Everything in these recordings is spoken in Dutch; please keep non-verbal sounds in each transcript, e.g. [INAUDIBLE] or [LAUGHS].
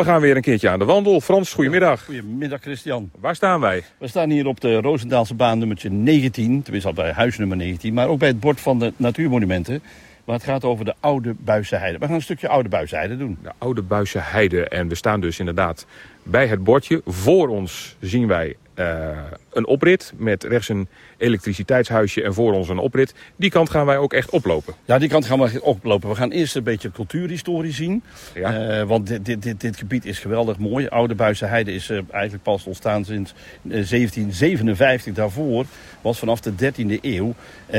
We gaan weer een keertje aan de wandel. Frans, goedemiddag. Goedemiddag Christian. Waar staan wij? We staan hier op de Roosendaalse baan nummertje 19. Tenminste al bij huis nummer 19. Maar ook bij het bord van de natuurmonumenten. Maar het gaat over de Oude Buisse Heide. We gaan een stukje Oude Buisse Heide doen. De Oude Buisse Heide. En we staan dus inderdaad bij het bordje. Voor ons zien wij uh, een oprit met rechts een elektriciteitshuisje en voor ons een oprit. Die kant gaan wij ook echt oplopen. Ja, die kant gaan we echt oplopen. We gaan eerst een beetje cultuurhistorie zien. Ja. Uh, want dit, dit, dit, dit, gebied is geweldig mooi. Oude Buisse Heide is uh, eigenlijk pas ontstaan sinds 1757. Daarvoor was vanaf de 13e eeuw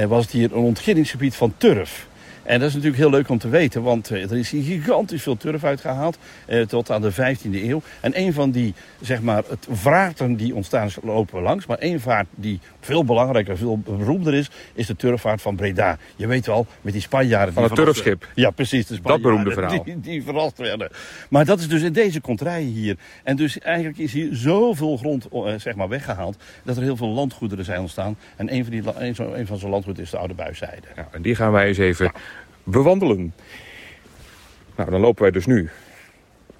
was het hier een ontginningsgebied van turf. En dat is natuurlijk heel leuk om te weten, want er is hier gigantisch veel turf uitgehaald eh, tot aan de 15e eeuw. En een van die, zeg maar, het vaarten die ontstaan is, lopen we langs. Maar één vaart die veel belangrijker, veel beroemder is, is de turfvaart van Breda. Je weet wel, met die Spanjaarden... Van het turfschip. Ja, precies. De dat beroemde verhaal. Die, die verrast werden. Maar dat is dus in deze kontrijen hier. En dus eigenlijk is hier zoveel grond uh, zeg maar, weggehaald, dat er heel veel landgoederen zijn ontstaan. En een van, die, een, een van zo'n landgoederen is de Oude Buiszijde. Ja, en die gaan wij eens even... Ja bewandelen. Nou, dan lopen wij dus nu.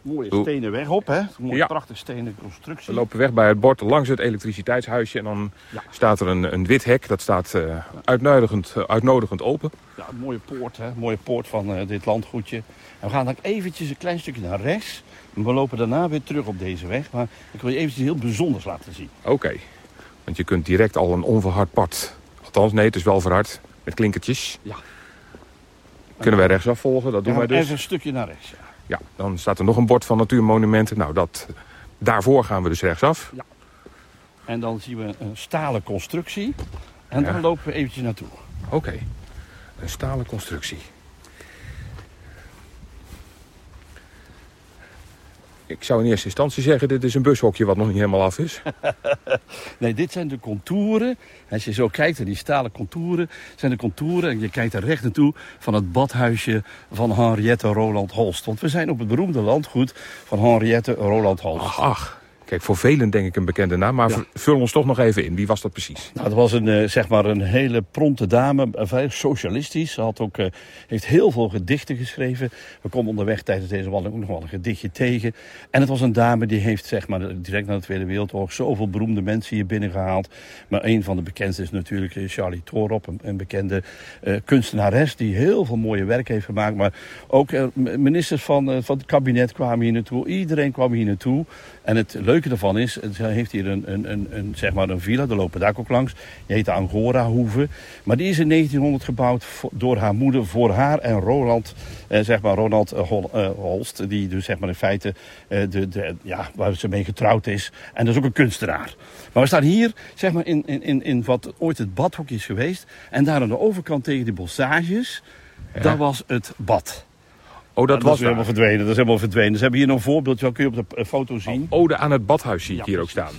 Mooie stenen weg op, hè? Mooie ja. prachtige stenen constructie. We lopen weg bij het bord langs het elektriciteitshuisje. En dan ja. staat er een, een wit hek. Dat staat uh, uitnodigend, uh, uitnodigend open. Ja, een mooie poort, hè? Een mooie poort van uh, dit landgoedje. En we gaan dan eventjes een klein stukje naar rechts. En we lopen daarna weer terug op deze weg. Maar ik wil je eventjes heel bijzonders laten zien. Oké. Okay. Want je kunt direct al een onverhard pad. Althans, nee, het is wel verhard. Met klinkertjes. Ja. Kunnen wij rechtsaf volgen, dat doen wij dus. Even een stukje naar rechts, ja. Ja, dan staat er nog een bord van natuurmonumenten. Nou, dat, daarvoor gaan we dus rechtsaf. Ja. En dan zien we een stalen constructie. En dan lopen we eventjes naartoe. Oké, okay. een stalen constructie. Ik zou in eerste instantie zeggen, dit is een bushokje wat nog niet helemaal af is. [LAUGHS] nee, dit zijn de contouren. Als je zo kijkt naar die stalen contouren, zijn de contouren, en je kijkt er recht naartoe, van het badhuisje van Henriette Roland Holst. Want we zijn op het beroemde landgoed van Henriette Roland Holst. Ach, ach. Kijk, voor velen denk ik een bekende naam, maar ja. vul ons toch nog even in. Wie was dat precies? Nou, dat was een, uh, zeg maar een hele pronte dame, vrij socialistisch. Ze had ook, uh, heeft heel veel gedichten geschreven. We komen onderweg tijdens deze wandeling ook nog wel een gedichtje tegen. En het was een dame die heeft, zeg maar, direct na de Tweede Wereldoorlog zoveel beroemde mensen hier binnengehaald. Maar een van de bekendste is natuurlijk Charlie Thorop, een, een bekende uh, kunstenares die heel veel mooie werk heeft gemaakt. Maar ook ministers van, van het kabinet kwamen hier naartoe. Iedereen kwam hier naartoe. En het leuke daarvan is, ze heeft hier een, een, een, een, zeg maar een villa, daar lopen daar ook langs. Die heet de Angora-hoeve. Maar die is in 1900 gebouwd door haar moeder, voor haar en Roland, eh, zeg maar Ronald eh, Hol, eh, Holst. Die dus zeg maar in feite, eh, de, de, ja, waar ze mee getrouwd is. En dat is ook een kunstenaar. Maar we staan hier, zeg maar, in, in, in wat ooit het badhokje is geweest. En daar aan de overkant tegen die bossages, ja. daar was het bad. Oh, dat, dat was is helemaal verdwenen. Dat is helemaal verdwenen. Dus we hebben hier nog een voorbeeldje, dat kun je op de foto zien. Oh, ode aan het badhuis zie ik hier ook staan.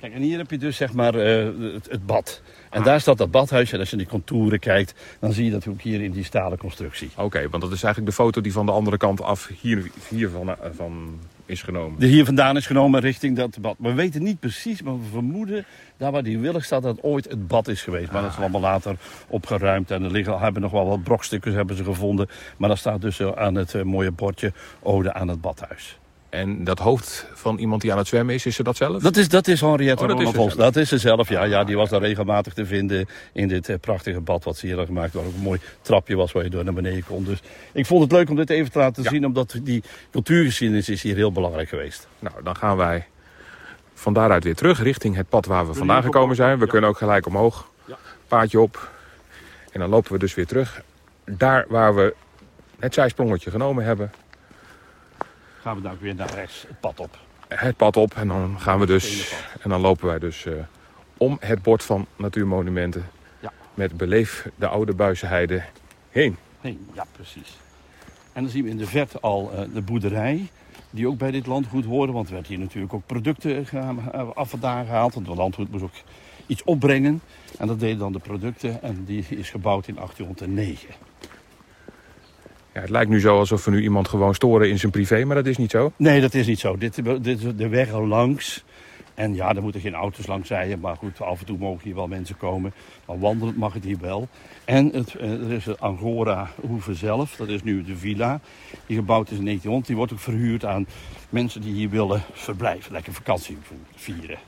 Kijk, en hier heb je dus zeg maar uh, het, het, bad. En ah. daar staat dat badhuisje. En als je in die contouren kijkt, dan zie je dat ook hier in die stalen constructie. Oké, okay, want dat is eigenlijk de foto die van de andere kant af hier, hier van, uh, van is genomen. Die hier vandaan is genomen richting dat bad. We weten niet precies, maar we vermoeden daar waar die willig staat dat ooit het bad is geweest. Maar ah. dat is allemaal later opgeruimd. En er liggen, hebben nog wel wat brokstukken hebben ze gevonden. Maar dat staat dus aan het uh, mooie bordje Ode aan het badhuis. En dat hoofd van iemand die aan het zwemmen is, is ze dat zelf? Dat is, dat is Henriette oh, Ronald Holst. Dat is ze zelf, ja. ja. Die was daar regelmatig te vinden in dit uh, prachtige bad wat ze hier had gemaakt. Waar ook een mooi trapje was waar je door naar beneden kon. Dus ik vond het leuk om dit even te laten ja. zien. Omdat die cultuurgeschiedenis is hier heel belangrijk geweest. Nou, dan gaan wij van daaruit weer terug richting het pad waar we vandaan gekomen zijn. We ja. kunnen ook gelijk omhoog. Ja. Paadje op. En dan lopen we dus weer terug. Daar waar we het zijsprongetje genomen hebben. Gaan we dan weer naar rechts, het pad op. Het pad op en dan gaan we dus... En dan lopen wij dus uh, om het bord van natuurmonumenten. Ja. Met beleef de oude Buizenheide heen. Heen, ja precies. En dan zien we in de verte al uh, de boerderij die ook bij dit landgoed horen. Want er werd hier natuurlijk ook producten af vandaan gehaald. Want het landgoed moest ook iets opbrengen. En dat deden dan de producten. En die is gebouwd in 1809. Ja, het lijkt nu zo alsof we nu iemand gewoon storen in zijn privé, maar dat is niet zo. Nee, dat is niet zo. Dit, dit, de weg langs En ja, er moeten geen auto's langs rijden. Maar goed, af en toe mogen hier wel mensen komen. Maar wandelend mag het hier wel. En het, eh, er is de Angora Hoeve zelf. Dat is nu de villa. Die gebouwd is in 1900. Die wordt ook verhuurd aan mensen die hier willen verblijven. Lekker vakantie vieren.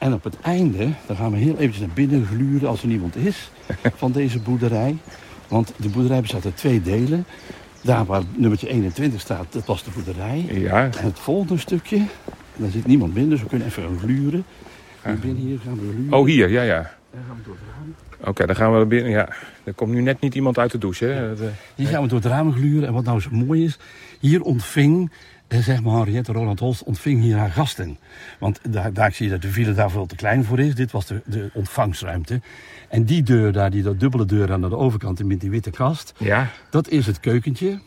En op het einde, dan gaan we heel eventjes naar binnen gluren als er niemand is [LAUGHS] van deze boerderij. Want de boerderij bestaat uit twee delen. Daar waar nummertje 21 staat, dat was de boerderij. Ja, En het volgende stukje, daar zit niemand binnen, dus we kunnen even gaan gluren. Hier binnen hier gaan we gluren. oh hier, ja, ja. Dan gaan we door het raam. Oké, dan gaan we binnen. Ja, er komt nu net niet iemand uit de douche. Hè? Eh, Hier gaan we door het raam gluren. En wat nou zo mooi is, hier ontving, zeg maar, Henriette Roland Holst ontving hier haar gasten. Want daar, daar zie je dat de villa daar veel te klein voor is. Dit was de, de ontvangstruimte. En die deur daar, die dat dubbele deur aan de overkant met die witte kast, ja, dat is het keukentje.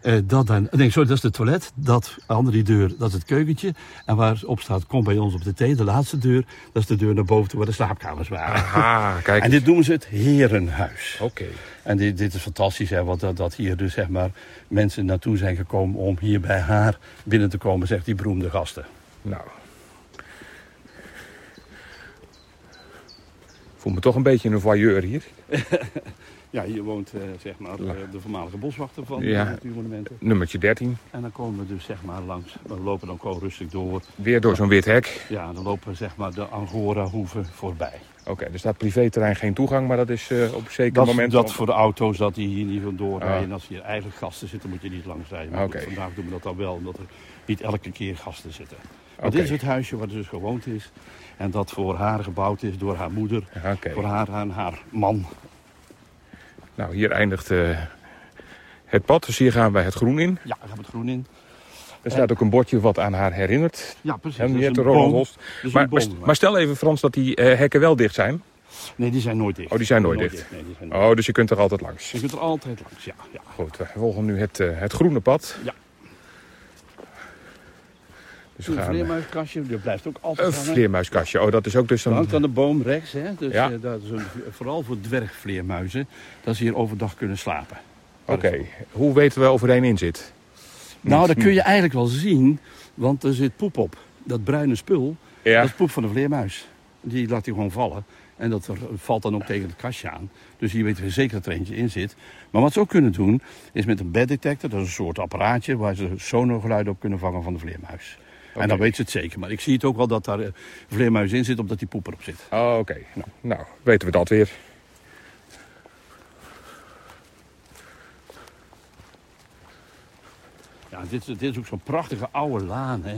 Eh, dat dan, nee, sorry, dat is de toilet. Dat andere die deur, dat is het keukentje. En waarop staat, kom bij ons op de thee, de laatste deur. Dat is de deur naar boven toe waar de slaapkamers waren. aha, kijk. En dit noemen ze het herenhuis. Oké. En dit, dit is fantastisch, hè, want dat, dat hier dus zeg maar mensen naartoe zijn gekomen om hier bij haar binnen te komen, zegt die beroemde gasten. Nou. Ik voel me toch een beetje een voyeur hier. [LAUGHS] Ja, hier woont eh, zeg maar eh, de voormalige boswachter van Ja. de Natuurmonumenten. Nummertje 13. En dan komen we dus zeg maar langs, we lopen dan gewoon rustig door. Weer door zo'n wit hek. Ja, dan lopen we zeg maar de Angora-hoeve voorbij. Oké, er staat privéterrein geen toegang, maar dat is eh, op een zeker Dat, moment... dat voor de auto's, dat die hier niet van doorrijden. Ah. En als hier eigenlijk gasten zitten, moet je niet langs rijden. Maar goed, vandaag doen we dat dan wel, omdat er niet elke keer gasten zitten. Maar dit is het huisje waar ze dus gewoond is. En dat voor haar gebouwd is door haar moeder. Oké. Voor haar en haar man. Nou, hier eindigt eh, het pad, dus hier gaan wij het groen in. Ja, daar gaan we het groen in. Er staat ook een bordje wat aan haar herinnert. Ja, precies. Hier de. Holst. Maar, maar, stel even Frans dat die eh, hekken wel dicht zijn. Nee, die zijn nooit dicht. Oh, die zijn nooit dicht. Nee, die zijn nooit Oh, dus je kunt er altijd langs. Je kunt er altijd langs, ja. ja. Goed, we volgen nu het, eh, het groene pad. Ja. Dus Een gaan... vleermuiskastje, die blijft ook altijd Een hangen. vleermuiskastje. Oh, dat is ook dus Dat een... hangt aan de boom rechts, hè. Dus Ja. eh, dat is een, vooral voor dwergvleermuizen. Dat ze hier overdag kunnen slapen. Oké, hoe weten we of er één in zit? Nou, dat kun je eigenlijk wel zien, want er zit poep op. Dat bruine spul, Ja, dat is poep van de vleermuis. Die laat hij gewoon vallen. En dat valt dan ook tegen het kastje aan. Dus hier weten we zeker dat er eentje in zit. Maar wat ze ook kunnen doen, is met een beddetector, dat is een soort apparaatje waar ze sonogeluiden op kunnen vangen van de vleermuis. En dan weet ze het zeker. Maar ik zie het ook wel dat daar een vleermuis in zit, omdat die poep erop zit. oh, oké. Nou, nou, weten we dat weer. Ja, dit, is- dit is ook zo'n prachtige oude laan, hè.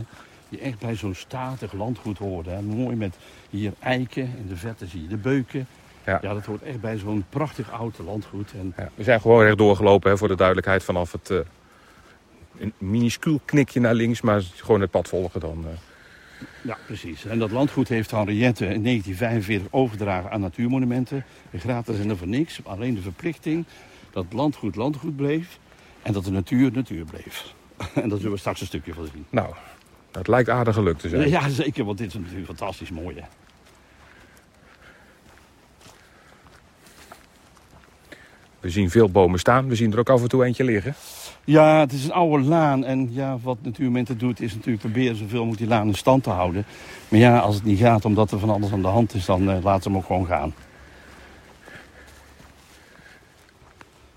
Die echt bij zo'n statig landgoed hoort. Hè. Mooi met hier eiken, in de verte zie je de beuken. Ja. Ja, dat hoort echt bij zo'n prachtig oud landgoed. En Ja, we zijn gewoon recht doorgelopen, hè, voor de duidelijkheid, vanaf het... eh, een minuscuul knikje naar links, maar gewoon het pad volgen dan. eh. Ja, precies. En dat landgoed heeft Henriette in 1945 overgedragen aan natuurmonumenten. Gratis en er voor niks. Alleen de verplichting dat landgoed landgoed bleef. En dat de natuur natuur bleef. [LAUGHS] En daar zullen we straks een stukje van zien. Nou, dat lijkt aardig gelukt te zijn. Ja, zeker, want dit is natuurlijk fantastisch mooi. Hè? We zien veel bomen staan, we zien er ook af en toe eentje liggen. Ja, het is een oude laan. En ja, wat natuurmonumenten doet, is natuurlijk proberen zoveel mogelijk die laan in stand te houden. Maar ja, als het niet gaat omdat er van alles aan de hand is, dan eh, laten ze hem ook gewoon gaan.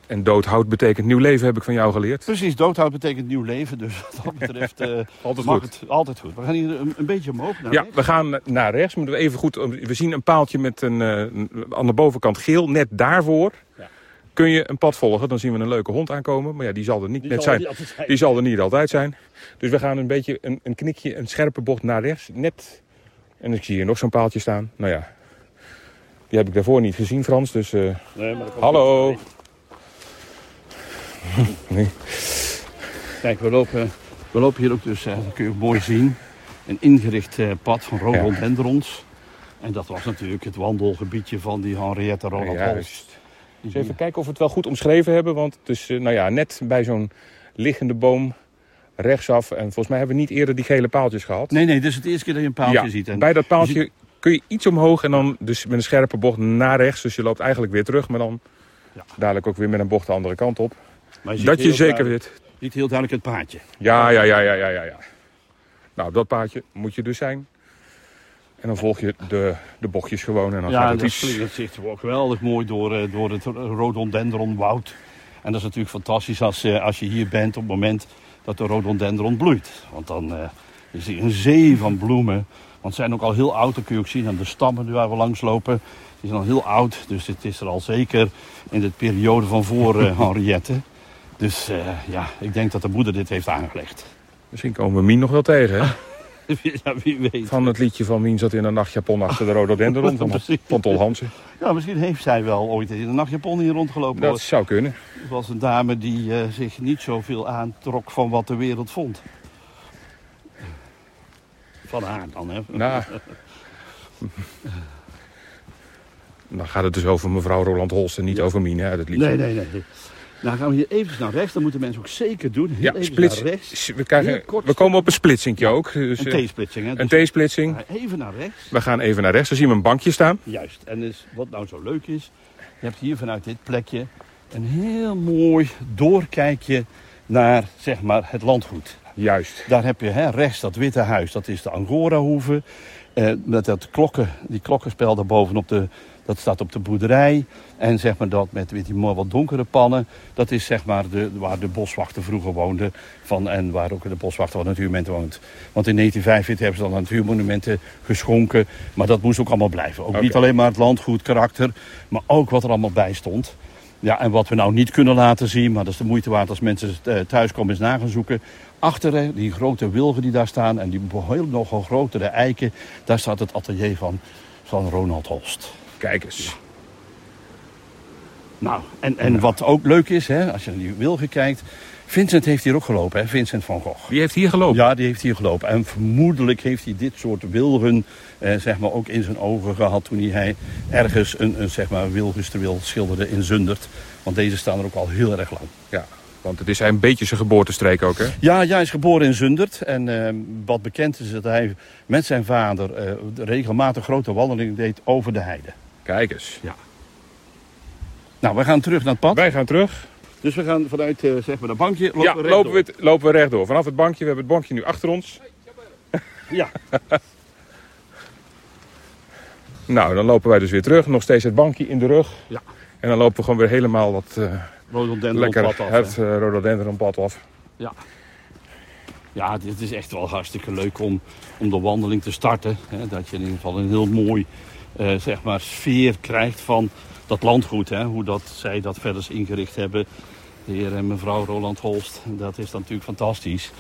En doodhout betekent nieuw leven, heb ik van jou geleerd. Precies, doodhoud betekent nieuw leven. Dus wat dat betreft eh, [LAUGHS] Altijd goed. het altijd goed. We gaan hier een, een beetje omhoog naar Ja, rechts. we gaan naar rechts. Moeten we even goed. We zien een paaltje met een, eh, een- aan de bovenkant geel. Net daarvoor Ja. Kun je een pad volgen. Dan zien we een leuke hond aankomen. Maar ja, die zal er niet Die net zijn. niet altijd zijn. Die zal er niet altijd zijn. Dus we gaan een beetje een, een knikje, een scherpe bocht naar rechts. Net. En ik zie hier nog zo'n paaltje staan. Nou ja, die heb ik daarvoor niet gezien, Frans. Dus eh, Nee, maar dat komt hallo. [LAUGHS] Nee. Kijk, we lopen, we lopen hier ook dus, eh, dat kun je ook mooi zien, een ingericht eh, pad van rhododendrons. En dat was natuurlijk het wandelgebiedje van die Henriette Roland Juist. Holst. Dus even kijken of we het wel goed omschreven hebben. Want het is eh, nou ja, net bij zo'n liggende boom rechtsaf. En volgens mij hebben we niet eerder die gele paaltjes gehad. Nee, nee, dit is het eerste keer dat je een paaltje ja, ziet. En bij dat paaltje je kun je iets omhoog en dan dus met een scherpe bocht naar rechts. Dus je loopt eigenlijk weer terug, maar dan Ja. dadelijk ook weer met een bocht de andere kant op. Maar je Dat je zeker weet. Je ziet heel duidelijk het paadje. Ja, ja, ja, ja, ja, ja, ja. Nou, op dat paadje moet je dus zijn. En dan volg je de, de bochtjes gewoon en dan Ja, gaat het dat, iets... klinkt- dat er wel geweldig mooi door, eh, door het rhododendronwoud. En dat is natuurlijk fantastisch als, eh, als je hier bent op het moment dat de rhododendron bloeit. Want dan eh, is er een zee van bloemen. Want ze zijn ook al heel oud, dat kun je ook zien aan de stammen waar we langs lopen. Die zijn al heel oud, dus het is er al zeker in de periode van voor [LAUGHS] Henriette. Dus ja, ik denk dat de moeder dit heeft aangelegd. Misschien komen we Mien nog wel tegen, hè? [LAUGHS] [LAUGHS] ja, wie weet. Van het liedje van Mien zat in een nachtjapon achter de rhododendron [LAUGHS] van, Precies. van Tol Hansen. Ja, misschien heeft zij wel ooit in een nachtjapon hier rondgelopen. Dat zou kunnen. Het was een dame die eh, zich niet zoveel aantrok van wat de wereld vond. Van haar dan, hè? Nou. [LAUGHS] Dan gaat het dus over mevrouw Roland Holst en niet over Mien, hè, uit het liedje. Nee, nee, nee. Nou gaan we hier even naar rechts. Dat moeten mensen ook zeker doen. Heel Ja, even splits. naar rechts. We, krijgen, we komen op een splitsinkje ook. Dus, Een eh, T-splitsing, een Dus T-splitsing. even naar rechts. We gaan even naar rechts. Dan zien we een bankje staan. Juist. En dus, wat nou zo leuk is, je hebt hier vanuit dit plekje een heel mooi doorkijkje naar zeg maar, het landgoed. Juist. Daar heb je hè, rechts dat witte huis, dat is de Angora-hoeve. Eh, met dat klokken, die klokkenspel daarbovenop, de, dat staat op de boerderij. En zeg maar dat met, met die wat donkere pannen, dat is zeg maar de, waar de boswachter vroeger woonde. Van, en waar ook de boswachter van Natuurmonumenten woont. Want in 1945 hebben ze dan natuurmonumenten geschonken. Maar dat moest ook allemaal blijven. Ook niet alleen maar het landgoed, karakter, maar ook wat er allemaal bij stond. Ja, en wat we nou niet kunnen laten zien, maar dat is de moeite waard als mensen eh, thuiskomen eens na gaan zoeken. Achter hè, die grote wilgen die daar staan en die heel nogal grotere eiken, daar staat het atelier van, van Ronald Holst. Kijk eens. Nou, en, en wat ook leuk is, hè, als je naar die wilgen kijkt, Vincent heeft hier ook gelopen, hè, Vincent van Gogh. Die heeft hier gelopen. Ja, die heeft hier gelopen. En vermoedelijk heeft hij dit soort wilgen eh, zeg maar, ook in zijn ogen gehad toen hij ergens een, een zeg maar, schilderde in Zundert. Want deze staan er ook al heel erg lang. Ja, want het is een beetje zijn geboortestreek ook, hè? Ja, ja, hij is geboren in Zundert. En eh, wat bekend is dat hij met zijn vader eh, regelmatig grote wandelingen deed over de heide. Kijk eens. Nou, we gaan terug naar het pad. Wij gaan terug. Dus we gaan vanuit eh, zeg maar, dat bankje lopen ja, we lopen we, het- lopen we rechtdoor. Vanaf het bankje, we hebben het bankje nu achter ons. [LAUGHS] Ja, [LAUGHS] Nou, dan lopen wij dus weer terug. Nog steeds het bankje in de rug. Ja. En dan lopen we gewoon weer helemaal dat eh, rhododendron lekker pad af. het uh, rhododendronpad af. Ja, het is echt wel hartstikke leuk om, om de wandeling te starten. Hè, dat je in ieder geval een heel mooi eh, zeg maar sfeer krijgt van dat landgoed. Hè, hoe dat, zij dat verder ingericht hebben. De heer en mevrouw Roland Holst. Dat is natuurlijk fantastisch.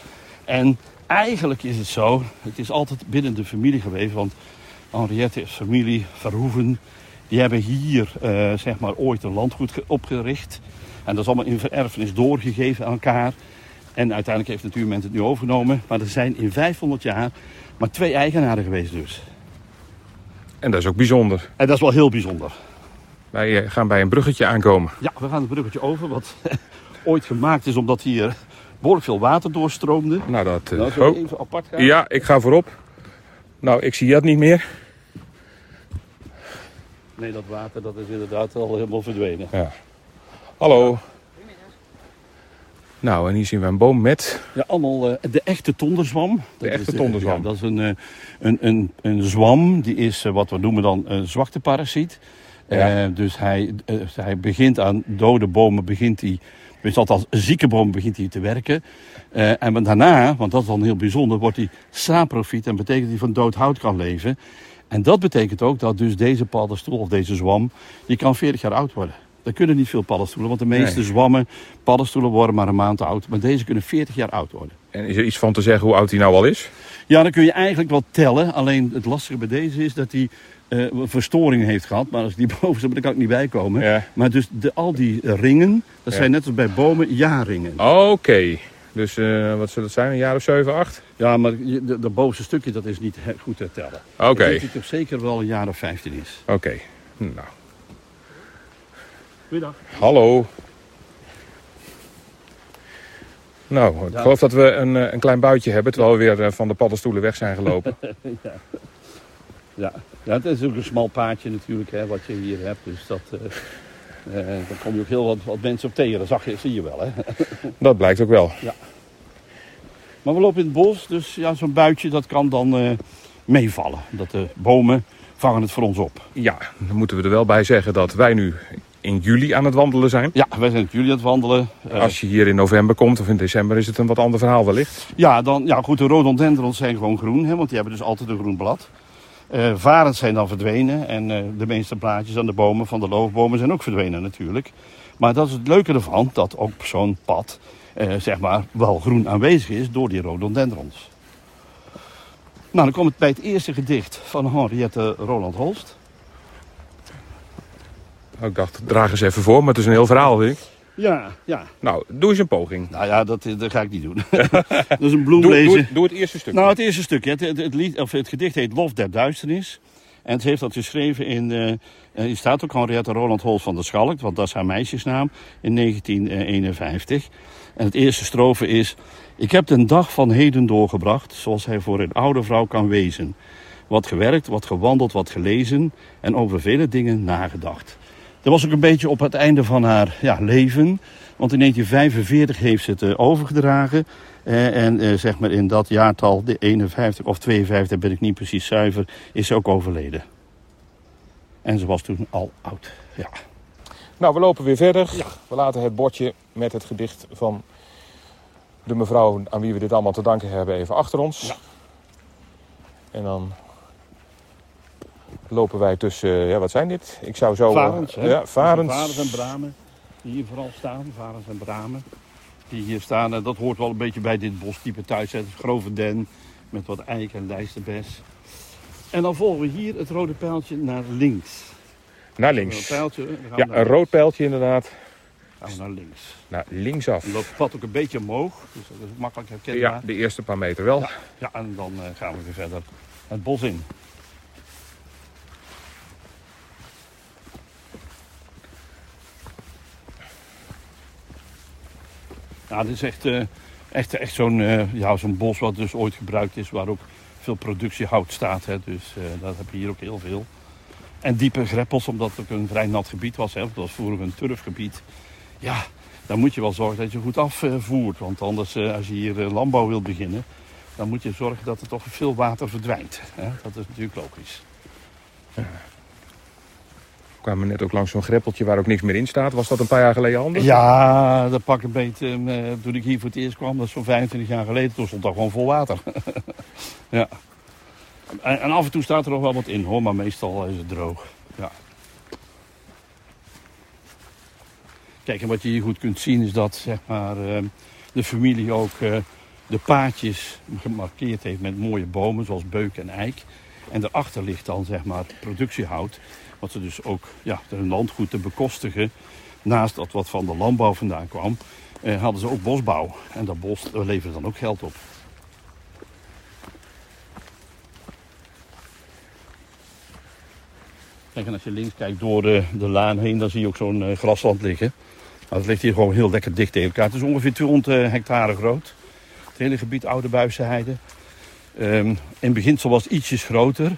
En eigenlijk is het zo, het is altijd binnen de familie geweest. Want Henriette's familie, Verhoeven, die hebben hier eh, zeg maar ooit een landgoed ge- opgericht. En dat is allemaal in vererfenis doorgegeven aan elkaar. En uiteindelijk heeft Natuurment het nu overgenomen. Maar er zijn in 500 jaar maar twee eigenaren geweest dus. En dat is ook bijzonder. En dat is wel heel bijzonder. Wij eh, gaan bij een bruggetje aankomen. Ja, we gaan het bruggetje over. Wat [LAUGHS] ooit gemaakt is omdat hier behoorlijk veel water doorstroomde. Nou, dat... eh, Nou, we oh. even apart gaan? Ja, ik ga voorop. Nou, ik zie dat niet meer. Nee, dat water dat is inderdaad al helemaal verdwenen. Ja. Hallo. Nou, en hier zien we een boom met... Ja, allemaal eh, de echte tonderzwam. Dat echte is, eh, tonderzwam. ja, dat is een, eh, een, een, een zwam, die is wat we noemen dan een zwakte parasiet. Ja. Dus hij, hij begint aan dode bomen, begint hij, dus althans zieke bomen begint hij te werken. En daarna, want dat is dan heel bijzonder, wordt hij saprofiet en betekent dat hij van dood hout kan leven. En dat betekent ook dat dus deze paddenstoel of deze zwam, die kan 40 jaar oud worden. Er kunnen niet veel paddenstoelen, want de meeste Nee. zwammen, paddenstoelen worden maar een maand oud. Maar deze kunnen 40 jaar oud worden. En is er iets van te zeggen hoe oud hij nou al is? Ja, dan kun je eigenlijk wel tellen. Alleen het lastige bij deze is dat hij eh verstoringen heeft gehad. Maar als die [LAUGHS] boven zit, dan kan ik niet bij komen. Ja. Maar dus de, al die ringen, dat Ja. zijn net als bij bomen jaarringen. Oké. Dus eh, wat zullen het zijn? Een jaar of 7, 8? Ja, maar de, de bovenste stukje, dat is niet goed te tellen. Oké. Ik denk dat het toch zeker wel een jaar of 15 is. Oké. Nou, Goeiedag. hallo. Nou, ik Ja. geloof dat we een, eh, een klein buitje hebben, terwijl we weer eh, van de paddenstoelen weg zijn gelopen. [LAUGHS] Ja. ja, het is ook een smal paadje natuurlijk, hè, wat je hier hebt. Dus dat, eh, Uh, daar kom je ook heel wat, wat mensen op tegen. Dat zag je, zie je wel, hè? [LAUGHS] Dat blijkt ook wel. Ja. Maar we lopen in het bos, dus ja, zo'n buitje dat kan dan uh, meevallen. Dat de bomen vangen het voor ons op. Ja, dan moeten we er wel bij zeggen dat wij nu in juli aan het wandelen zijn. Ja, wij zijn in juli aan het wandelen. Als je hier in november komt of in december is het een wat ander verhaal wellicht. Ja, dan, ja goed, de rhododendrons zijn gewoon groen, hè, want die hebben dus altijd een groen blad. Uh, varens zijn dan verdwenen en uh, de meeste blaadjes aan de bomen van de loofbomen zijn ook verdwenen natuurlijk. Maar dat is het leuke ervan, dat ook zo'n pad uh, zeg maar wel groen aanwezig is door die rhododendrons. Nou, dan komt het bij het eerste gedicht van Henriette Roland Holst. Oh, ik dacht, draag eens even voor, maar het is een heel verhaal, weet ik. Ja, ja. Nou, doe eens een poging. Nou ja, dat, dat ga ik niet doen. [LAUGHS] [LAUGHS] dat is een bloemlezen. Doe, doe, doe, het eerste stuk. Nou, het eerste stuk. Het, het, het, lied, of het gedicht heet Lof der Duisternis. En het heeft dat geschreven in... Uh, hier staat ook Henriette Roland Holst van der Schalk, want dat is haar meisjesnaam, in 1951. En het eerste strofe is... Ik heb de dag van heden doorgebracht, zoals hij voor een oude vrouw kan wezen. Wat gewerkt, wat gewandeld, wat gelezen en over vele dingen nagedacht. Dat was ook een beetje op het einde van haar ja, leven. Want in 1945 heeft ze het uh, overgedragen. Uh, en uh, zeg maar in dat jaartal, de 51 of 52, ben ik niet precies zuiver, is ze ook overleden. En ze was toen al oud. Ja. Nou, we lopen weer verder. Ja. We laten het bordje met het gedicht van de mevrouw aan wie we dit allemaal te danken hebben even achter ons. Ja. En dan lopen wij tussen, ja wat zijn dit? Ik zou zo... Varens, hè? Ja, varens. Varens en bramen, die hier vooral staan. Varens en bramen, die hier staan. En dat hoort wel een beetje bij dit bostype thuis. Het grove den, met wat eik en lijsterbes. En dan volgen we hier het rode pijltje naar links. Naar links. Een pijltje, ja, een rood pijltje inderdaad. Gaan we naar links. Naar linksaf. Dat pad ook een beetje omhoog, dus dat is makkelijk herkenbaar. Ja, de eerste paar meter wel. Ja, ja en dan uh, gaan we weer verder het bos in. Ja, dit is echt, uh, echt, echt zo'n uh, ja, zo'n bos wat dus ooit gebruikt is, waar ook veel productiehout staat. Hè. Dus uh, dat heb je hier ook heel veel. En diepe greppels, omdat het ook een vrij nat gebied was. Hè. Dat was vroeger een turfgebied. Ja, dan moet je wel zorgen dat je goed afvoert. Want anders, als je hier landbouw wilt beginnen, dan moet je zorgen dat er toch veel water verdwijnt. Hè. Dat is natuurlijk logisch. We kwamen net ook langs zo'n greppeltje waar ook niks meer in staat. Was dat een paar jaar geleden anders? Ja, dat pak een beetje. Uh, toen ik hier voor het eerst kwam, dat is zo'n 25 jaar geleden, toen stond dat gewoon vol water. [LAUGHS] ja. En, af en toe staat er nog wel wat in hoor, maar meestal is het droog. Ja. Kijk, en wat je hier goed kunt zien is dat zeg maar, uh, de familie ook uh, de paadjes gemarkeerd heeft met mooie bomen, zoals beuk en eik. En daarachter ligt dan zeg maar productiehout. Wat ze dus ook ja, hun landgoed te bekostigen. Naast dat wat van de landbouw vandaan kwam, eh, hadden ze ook bosbouw. En dat bos leverde dan ook geld op. Kijk, en als je links kijkt door de, de laan heen, dan zie je ook zo'n uh, grasland liggen. Dat ligt hier gewoon heel lekker dicht tegen elkaar. Het is ongeveer 200 hectare groot. Het hele gebied Oude Buizenheide. Um, in beginsel was het ietsjes groter.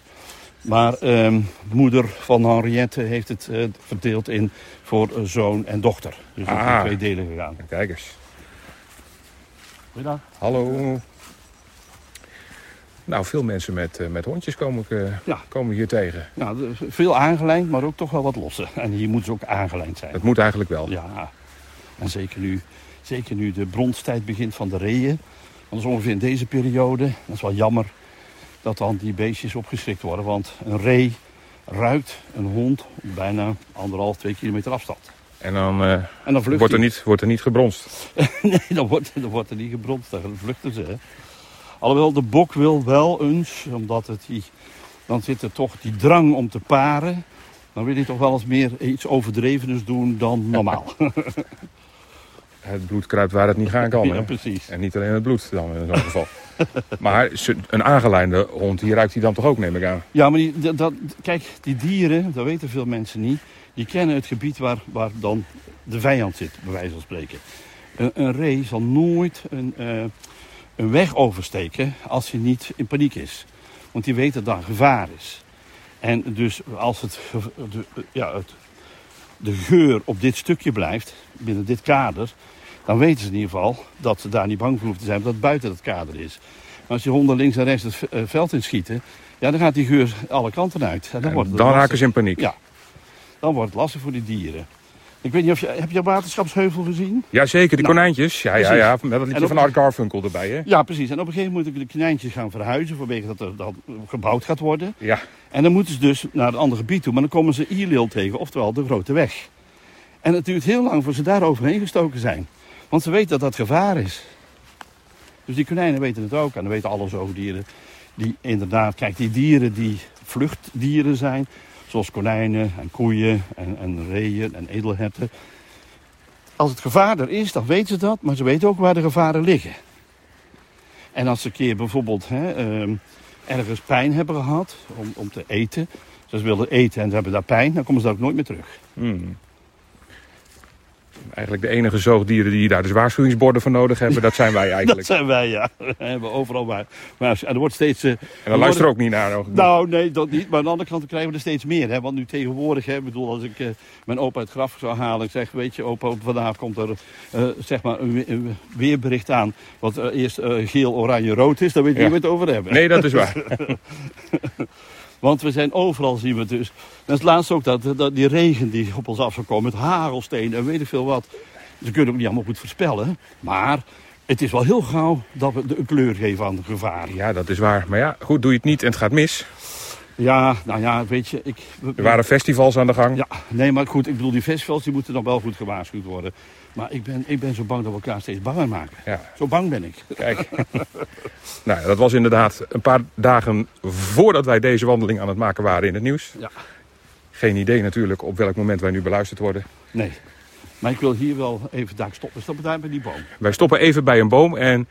Maar um, moeder van Henriette heeft het uh, verdeeld in voor zoon en dochter. Dus het Ah. is in twee delen gegaan. Kijk eens. Goeiedag. Hallo. Nou, veel mensen met, eh, met hondjes komen, eh, Ja. komen hier tegen. Nou, veel aangelijnd, maar ook toch wel wat losse. En hier moeten ze ook aangelijnd zijn. Het moet eigenlijk wel. Ja, en zeker nu, zeker nu de bronstijd begint van de reeën. Want dat is ongeveer in deze periode. Dat is wel jammer dat dan die beestjes opgeschrikt worden. Want een ree ruikt een hond op bijna anderhalf, twee kilometer afstand. En dan eh, En dan wordt, er hij. niet, wordt er niet gebronst. [LAUGHS] Nee, dan wordt, dan wordt er niet gebronst. Dan vluchten ze. Hè. Alhoewel, de bok wil wel eens, omdat het die, dan zit er toch die drang om te paren. Dan wil hij toch wel eens meer iets overdreveners doen dan normaal. [LAUGHS] Het bloed kruipt waar het niet gaan kan. ja, precies. En niet alleen het bloed dan in zo'n geval. [LAUGHS] [LAUGHS] maar een aangelijnde hond, die ruikt hij dan toch ook, neem ik aan. Ja, maar die, dat, kijk, die dieren, dat weten veel mensen niet. Die kennen het gebied waar, waar dan de vijand zit, bij wijze van spreken. Een, een ree zal nooit een, eh, een weg oversteken als hij niet in paniek is. Want die weet dat daar gevaar is. En dus als het, de, ja, het de geur op dit stukje blijft, binnen dit kader, dan weten ze in ieder geval dat ze daar niet bang voor hoeven te zijn, dat het buiten het kader is. Maar als je honden links en rechts het eh, veld inschieten, ja, dan gaat die geur alle kanten uit. En dan wordt het Dan raken ze in paniek. Ja, dan wordt het lastig voor die dieren. Ik weet niet of je, heb je waterschapsheuvel gezien? Jazeker, die Nou, konijntjes. Ja, ja, precies. ja. Met dat liedje op- van Art Garfunkel erbij, hè? Ja, precies. En op een gegeven moment moeten de konijntjes gaan verhuizen vanwege dat er dat gebouwd gaat worden. Ja. En dan moeten ze dus naar een ander gebied toe. Maar dan komen ze Ierleel tegen, oftewel de grote weg. En het duurt heel lang voor ze daar overheen gestoken zijn. Want ze weten dat dat gevaar is. Dus die konijnen weten het ook. En dan weten alle zoogdieren. Die inderdaad, kijk, die dieren die vluchtdieren zijn. Zoals konijnen en koeien en, en reeën en edelherten. Als het gevaar er is, dan weten ze dat. Maar ze weten ook waar de gevaren liggen. En als ze een keer bijvoorbeeld hè, ehm, ergens pijn hebben gehad om, om te eten. Ze wilden eten en ze hebben daar pijn, dan komen ze daar ook nooit meer terug. Hmm. Eigenlijk de enige zoogdieren die daar dus waarschuwingsborden voor nodig hebben, dat zijn wij [LAUGHS] Dat eigenlijk. zijn wij, ja. We hebben overal waar. Maar en er wordt steeds. eh, En dan luister er ook niet naar. nog. nou, nee, dat niet. Maar aan de andere kant krijgen we er steeds meer. Hè? Want nu tegenwoordig, hè, bedoel, als ik eh, mijn opa uit het graf zou halen. Ik zeg, weet je, opa, vandaag komt er eh, zeg maar een, we- een weerbericht aan. Wat eerst geel, oranje, rood is. Dan weet je Ja. niet we het over hebben. Nee, dat is waar. [LAUGHS] Want we zijn overal, zien we het dus. En het laatste ook dat, dat die regen die op ons af zou komen. Met hagelstenen en weet ik veel wat. Ze kunnen ook niet allemaal goed voorspellen. Maar het is wel heel gauw dat we de- een kleur geven aan de gevaar. Ja, dat is waar. Maar ja, goed, doe je het niet en het gaat mis. Ja, nou ja, weet je. Ik, Er waren festivals aan de gang. Ja, nee, maar goed. Ik bedoel, die festivals die moeten nog wel goed gewaarschuwd worden. Maar ik ben, ik ben zo bang dat we elkaar steeds banger maken. Ja, Zo bang ben ik. kijk. [LAUGHS] nou, ja, dat was inderdaad een paar dagen voordat wij deze wandeling aan het maken waren in het nieuws. Ja. Geen idee natuurlijk op welk moment wij nu beluisterd worden. Nee. Maar ik wil hier wel even daar stoppen. Stoppen daar bij die boom. Wij stoppen even bij een boom en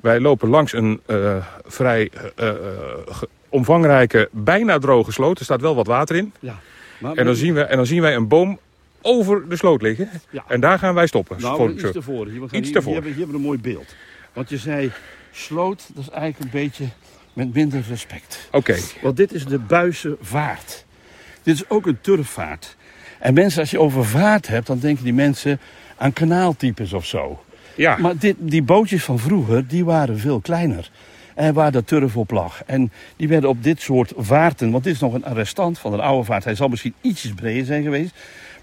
wij lopen langs een eh, vrij eh, eh, omvangrijke, bijna droge sloot. Er staat wel wat water in. Ja. Maar, En dan zien, we, en dan zien wij een boom over de sloot liggen. Ja. En daar gaan wij stoppen. Nou, iets tevoren. Hier, we gaan Iets hier. Hier hebben, hier hebben we een mooi beeld. Want je zei, sloot, dat is eigenlijk een beetje met minder respect. Oké, Want dit is de Buisse Vaart. Dit is ook een turfvaart. En mensen, als je over vaart hebt, dan denken die mensen aan kanaaltypes of zo. ja. Maar dit, die bootjes van vroeger, die waren veel kleiner. En waar de turf op lag. En die werden op dit soort vaarten, want dit is nog een restant van een oude vaart. Hij zal misschien ietsjes breder zijn geweest.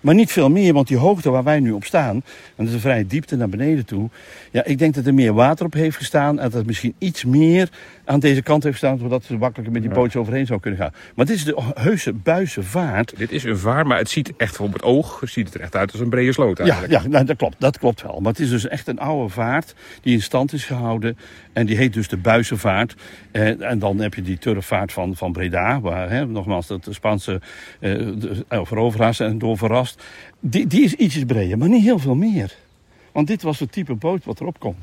Maar niet veel meer, want die hoogte waar wij nu op staan, en dat is een vrije diepte naar beneden toe. Ja, ik denk dat er meer water op heeft gestaan en dat het misschien iets meer aan deze kant heeft gestaan, zodat ze makkelijker met die Ja. bootjes overheen zou kunnen gaan. Maar dit is de heuse buisse vaart. Dit is een vaar, maar het ziet echt op het oog ziet het er echt uit als een brede sloot Ja, eigenlijk. ja nou, dat klopt. Dat klopt wel. Maar het is dus echt een oude vaart die in stand is gehouden. En die heet dus de Buizenvaart. En, en dan heb je die turfvaart van, van Breda, waar hè, nogmaals dat de Spaanse eh, eh, veroveraars zijn door verrast. Die, die is ietsjes breder, maar niet heel veel meer. Want dit was het type boot wat erop kon.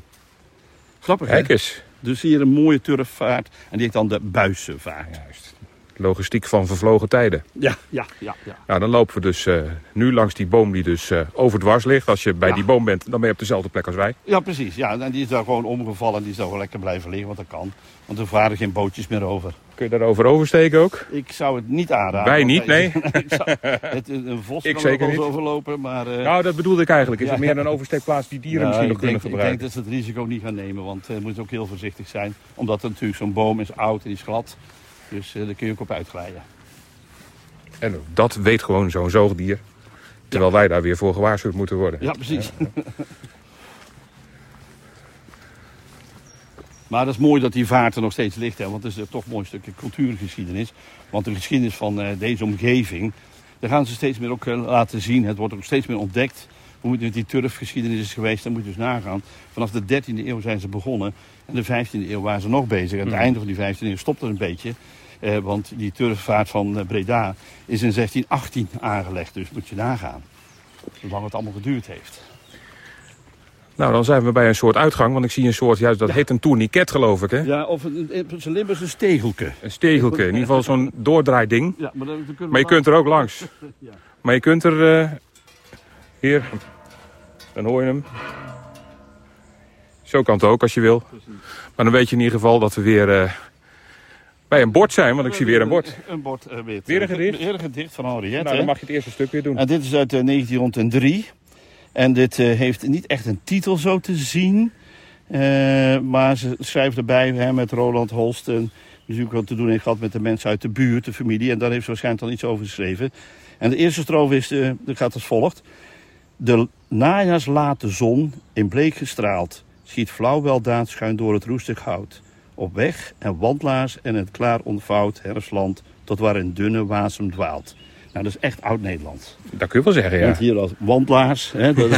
Grappig? Kijk eens. Dus hier een mooie turfvaart. En die heet dan de Buizenvaart. Juist. Logistiek van vervlogen tijden. Ja, ja, ja. ja. Nou, dan lopen we dus eh, nu langs die boom die dus eh, overdwars ligt. Als je bij Ja. die boom bent, dan ben je op dezelfde plek als wij. Ja, precies. Ja, en die is daar gewoon omgevallen. En die is daar gewoon lekker blijven liggen, want dat kan. Want er varen geen bootjes meer over. Kun je daarover oversteken ook? Ik zou het niet aanraden. Wij niet, nee. [LAUGHS] ik zou- het, een vos [LAUGHS] Ik kan zeker er niet. overlopen, maar... eh, Nou, dat bedoelde ik eigenlijk. Is Ja. het meer een oversteekplaats die dieren nou, misschien nog denk, kunnen Ik denk gebruiken? dat ze het risico niet gaan nemen, want je moet ook heel voorzichtig zijn. Omdat er natuurlijk zo'n boom is oud en die is glad. Dus eh, daar kun je ook op uitglijden. En dat weet gewoon zo'n zoogdier. Terwijl wij daar weer voor gewaarschuwd moeten worden. Ja, precies. [LAUGHS] maar dat is mooi dat die vaart er nog steeds ligt, hè, want het is toch een mooi stukje cultuurgeschiedenis. Want de geschiedenis van eh, deze omgeving, daar gaan ze steeds meer ook eh, laten zien. Het wordt ook steeds meer ontdekt hoe het met die turfgeschiedenis is geweest. Dan moet je dus nagaan. Vanaf de 13e eeuw zijn ze begonnen en de 15e eeuw waren ze nog bezig. Aan het Mhm. einde van die 15e eeuw stopt het een beetje. Eh, want die turfvaart van eh, Breda is in 1618 aangelegd. Dus moet je nagaan hoe lang het allemaal geduurd heeft. Nou, dan zijn we bij een soort uitgang. Want ik zie een soort, juist dat heet een tourniquet geloof ik hè? Ja, of een, een, Limburgse stegelke. Een stegelke. In ieder geval zo'n doordraaiding. Ja, maar, dan, dan Maar je kunt er ook langs. [LAUGHS] Ja. Maar je kunt er... eh, hier. Dan hoor je hem. Zo kan het ook als je wil. Maar dan weet je in ieder geval dat we weer... eh, bij een bord zijn, want ik zie weer een bord. Een bord uh, wit. Weer een gedicht? Weer een gedicht van Henriette. Nou, dan mag je het eerste stuk weer doen. En dit is uit uh, 1903. En dit uh, heeft niet echt een titel zo te zien. Uh, maar ze schrijft erbij hè, met Roland Holst. En natuurlijk wat te doen heeft gehad met de mensen uit de buurt, de familie. En daar heeft ze waarschijnlijk al iets over geschreven. En de eerste strofe is, uh, gaat als volgt. De najaarslate zon in bleek gestraald. Schiet flauw weldaad schuin door het roestig hout. Op weg en wandelaars en het klaar ontvouwd herfstland. Tot waar een dunne wasem dwaalt. Nou, dat is echt oud-Nederlands. Dat kun je wel zeggen, ja. Want hier als wandelaars. Hè, dat...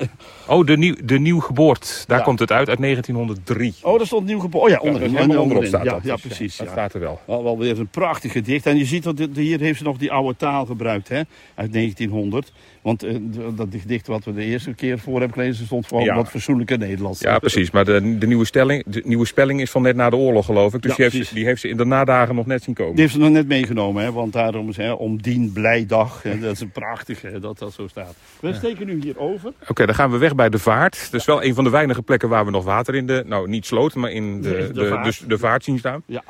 [LAUGHS] oh, de, nieuw, de nieuwgeboort. Daar ja. komt het uit, uit 1903. Oh, daar stond nieuw geboort. Oh ja, onderin. Ja, onderop staat ja, dat. Ja, dus, precies. Dat staat er wel. Wel, wel weer een prachtig gedicht. En je ziet dat dit, hier heeft ze nog die oude taal gebruikt, hè, uit 1900. Want uh, dat gedicht wat we de eerste keer voor hebben gelezen stond gewoon wat fatsoenlijke Nederlands. Ja, precies. Maar de, de, nieuwe stelling, de nieuwe spelling is van net na de oorlog, geloof ik. Dus die heeft, die, heeft, ze in de nadagen nog net zien komen. Die heeft ze nog net meegenomen, hè, want daarom is hè, om dien blij dag. Hè, dat is een prachtig hè, dat dat zo staat. We steken nu hier over. Oké, okay, dan gaan we weg bij de vaart. Dat is wel een van de weinige plekken waar we nog water in de, nou niet sloot, maar in de, de, de, vaart. Dus de vaart zien staan. Ja.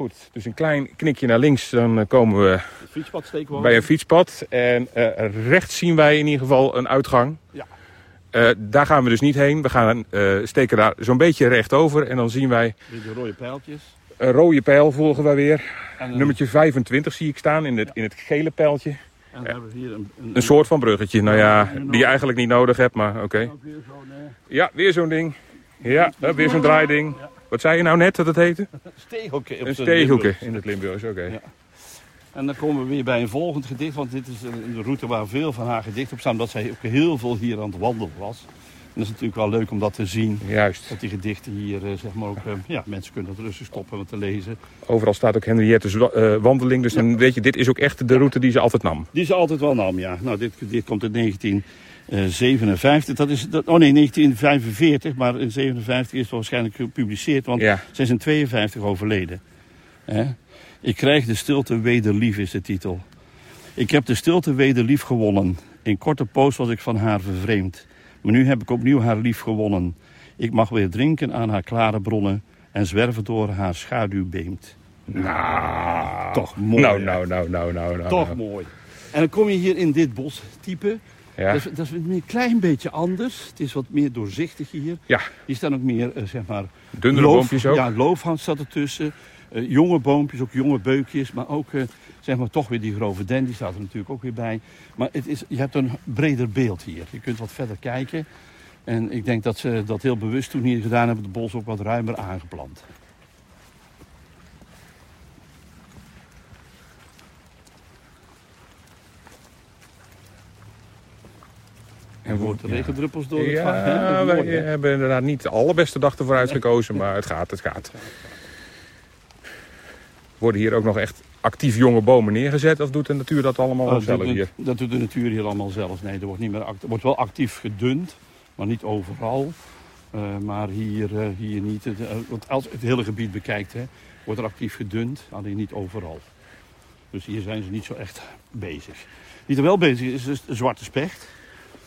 Goed, dus een klein knikje naar links, dan komen we fietspad steken we bij een fietspad. En uh, rechts zien wij in ieder geval een uitgang. Ja. Uh, daar gaan we dus niet heen. We gaan uh, steken daar zo'n beetje recht over en dan zien wij... De rode pijltjes. Een rode pijl volgen wij weer. En, Nummertje 25 zie ik staan in het, ja. in het gele pijltje. En dan hebben we hier een, een, een soort van bruggetje. Nou ja, die je eigenlijk niet nodig hebt, maar oké. Okay. Ja, weer zo'n ding. Ja, weer zo'n draaiding. Ja. Wat zei je nou net dat het heette? Steeghoeken. Een in het Limburgs, oké. Okay. Ja. En dan komen we weer bij een volgend gedicht, want dit is een route waar veel van haar gedichten op staan, omdat zij ook heel veel hier aan het wandelen was. En dat is natuurlijk wel leuk om dat te zien. Juist. Dat die gedichten hier, zeg maar ook, ja, mensen kunnen het rustig stoppen om te lezen. Overal staat ook Henriette's uh, wandeling, dus ja. dan weet je, dit is ook echt de route die ze altijd nam. Die ze altijd wel nam, ja. Nou, dit, dit komt in 1957. Dat is, dat, oh nee, 1945, maar in 57 is het waarschijnlijk gepubliceerd, want ja. zij is in 52 overleden. Hè? Ik krijg de stilte weder lief is de titel. Ik heb de stilte weder lief gewonnen. In korte poos was ik van haar vervreemd. Maar nu heb ik opnieuw haar lief gewonnen. Ik mag weer drinken aan haar klare bronnen en zwerven door haar schaduw beemt. Nou, toch mooi. Nou, nou, nou, nou, nou, nou. Toch nou. mooi. En dan kom je hier in dit bos type. Ja. Dat, is, dat is een klein beetje anders. Het is wat meer doorzichtig hier. Ja. Hier staan ook meer, uh, zeg maar... Dunnere loof, boompjes ook. Ja, loofhand staat ertussen. Uh, jonge boompjes, ook jonge beukjes. Maar ook, uh, zeg maar, toch weer die grove den. Die staat er natuurlijk ook weer bij. Maar het is, je hebt een breder beeld hier. Je kunt wat verder kijken. En ik denk dat ze dat heel bewust toen hier gedaan hebben. Het bos ook wat ruimer aangeplant. En wordt de regendruppels door het Ja, hè? wij hebben inderdaad niet de allerbeste dag ervoor uitgekozen, maar het gaat, het gaat. Worden hier ook nog echt actief jonge bomen neergezet of doet de natuur dat allemaal Oh, dat, zelf doet, hier? dat doet de natuur hier allemaal zelf. Nee, er wordt, niet meer act- wordt wel actief gedund, maar niet overal. Eh, maar hier, eh, hier niet. Eh, want als je het hele gebied bekijkt, hè, wordt er actief gedund, alleen niet overal. Dus hier zijn ze niet zo echt bezig. Wie er wel bezig is, is de zwarte specht.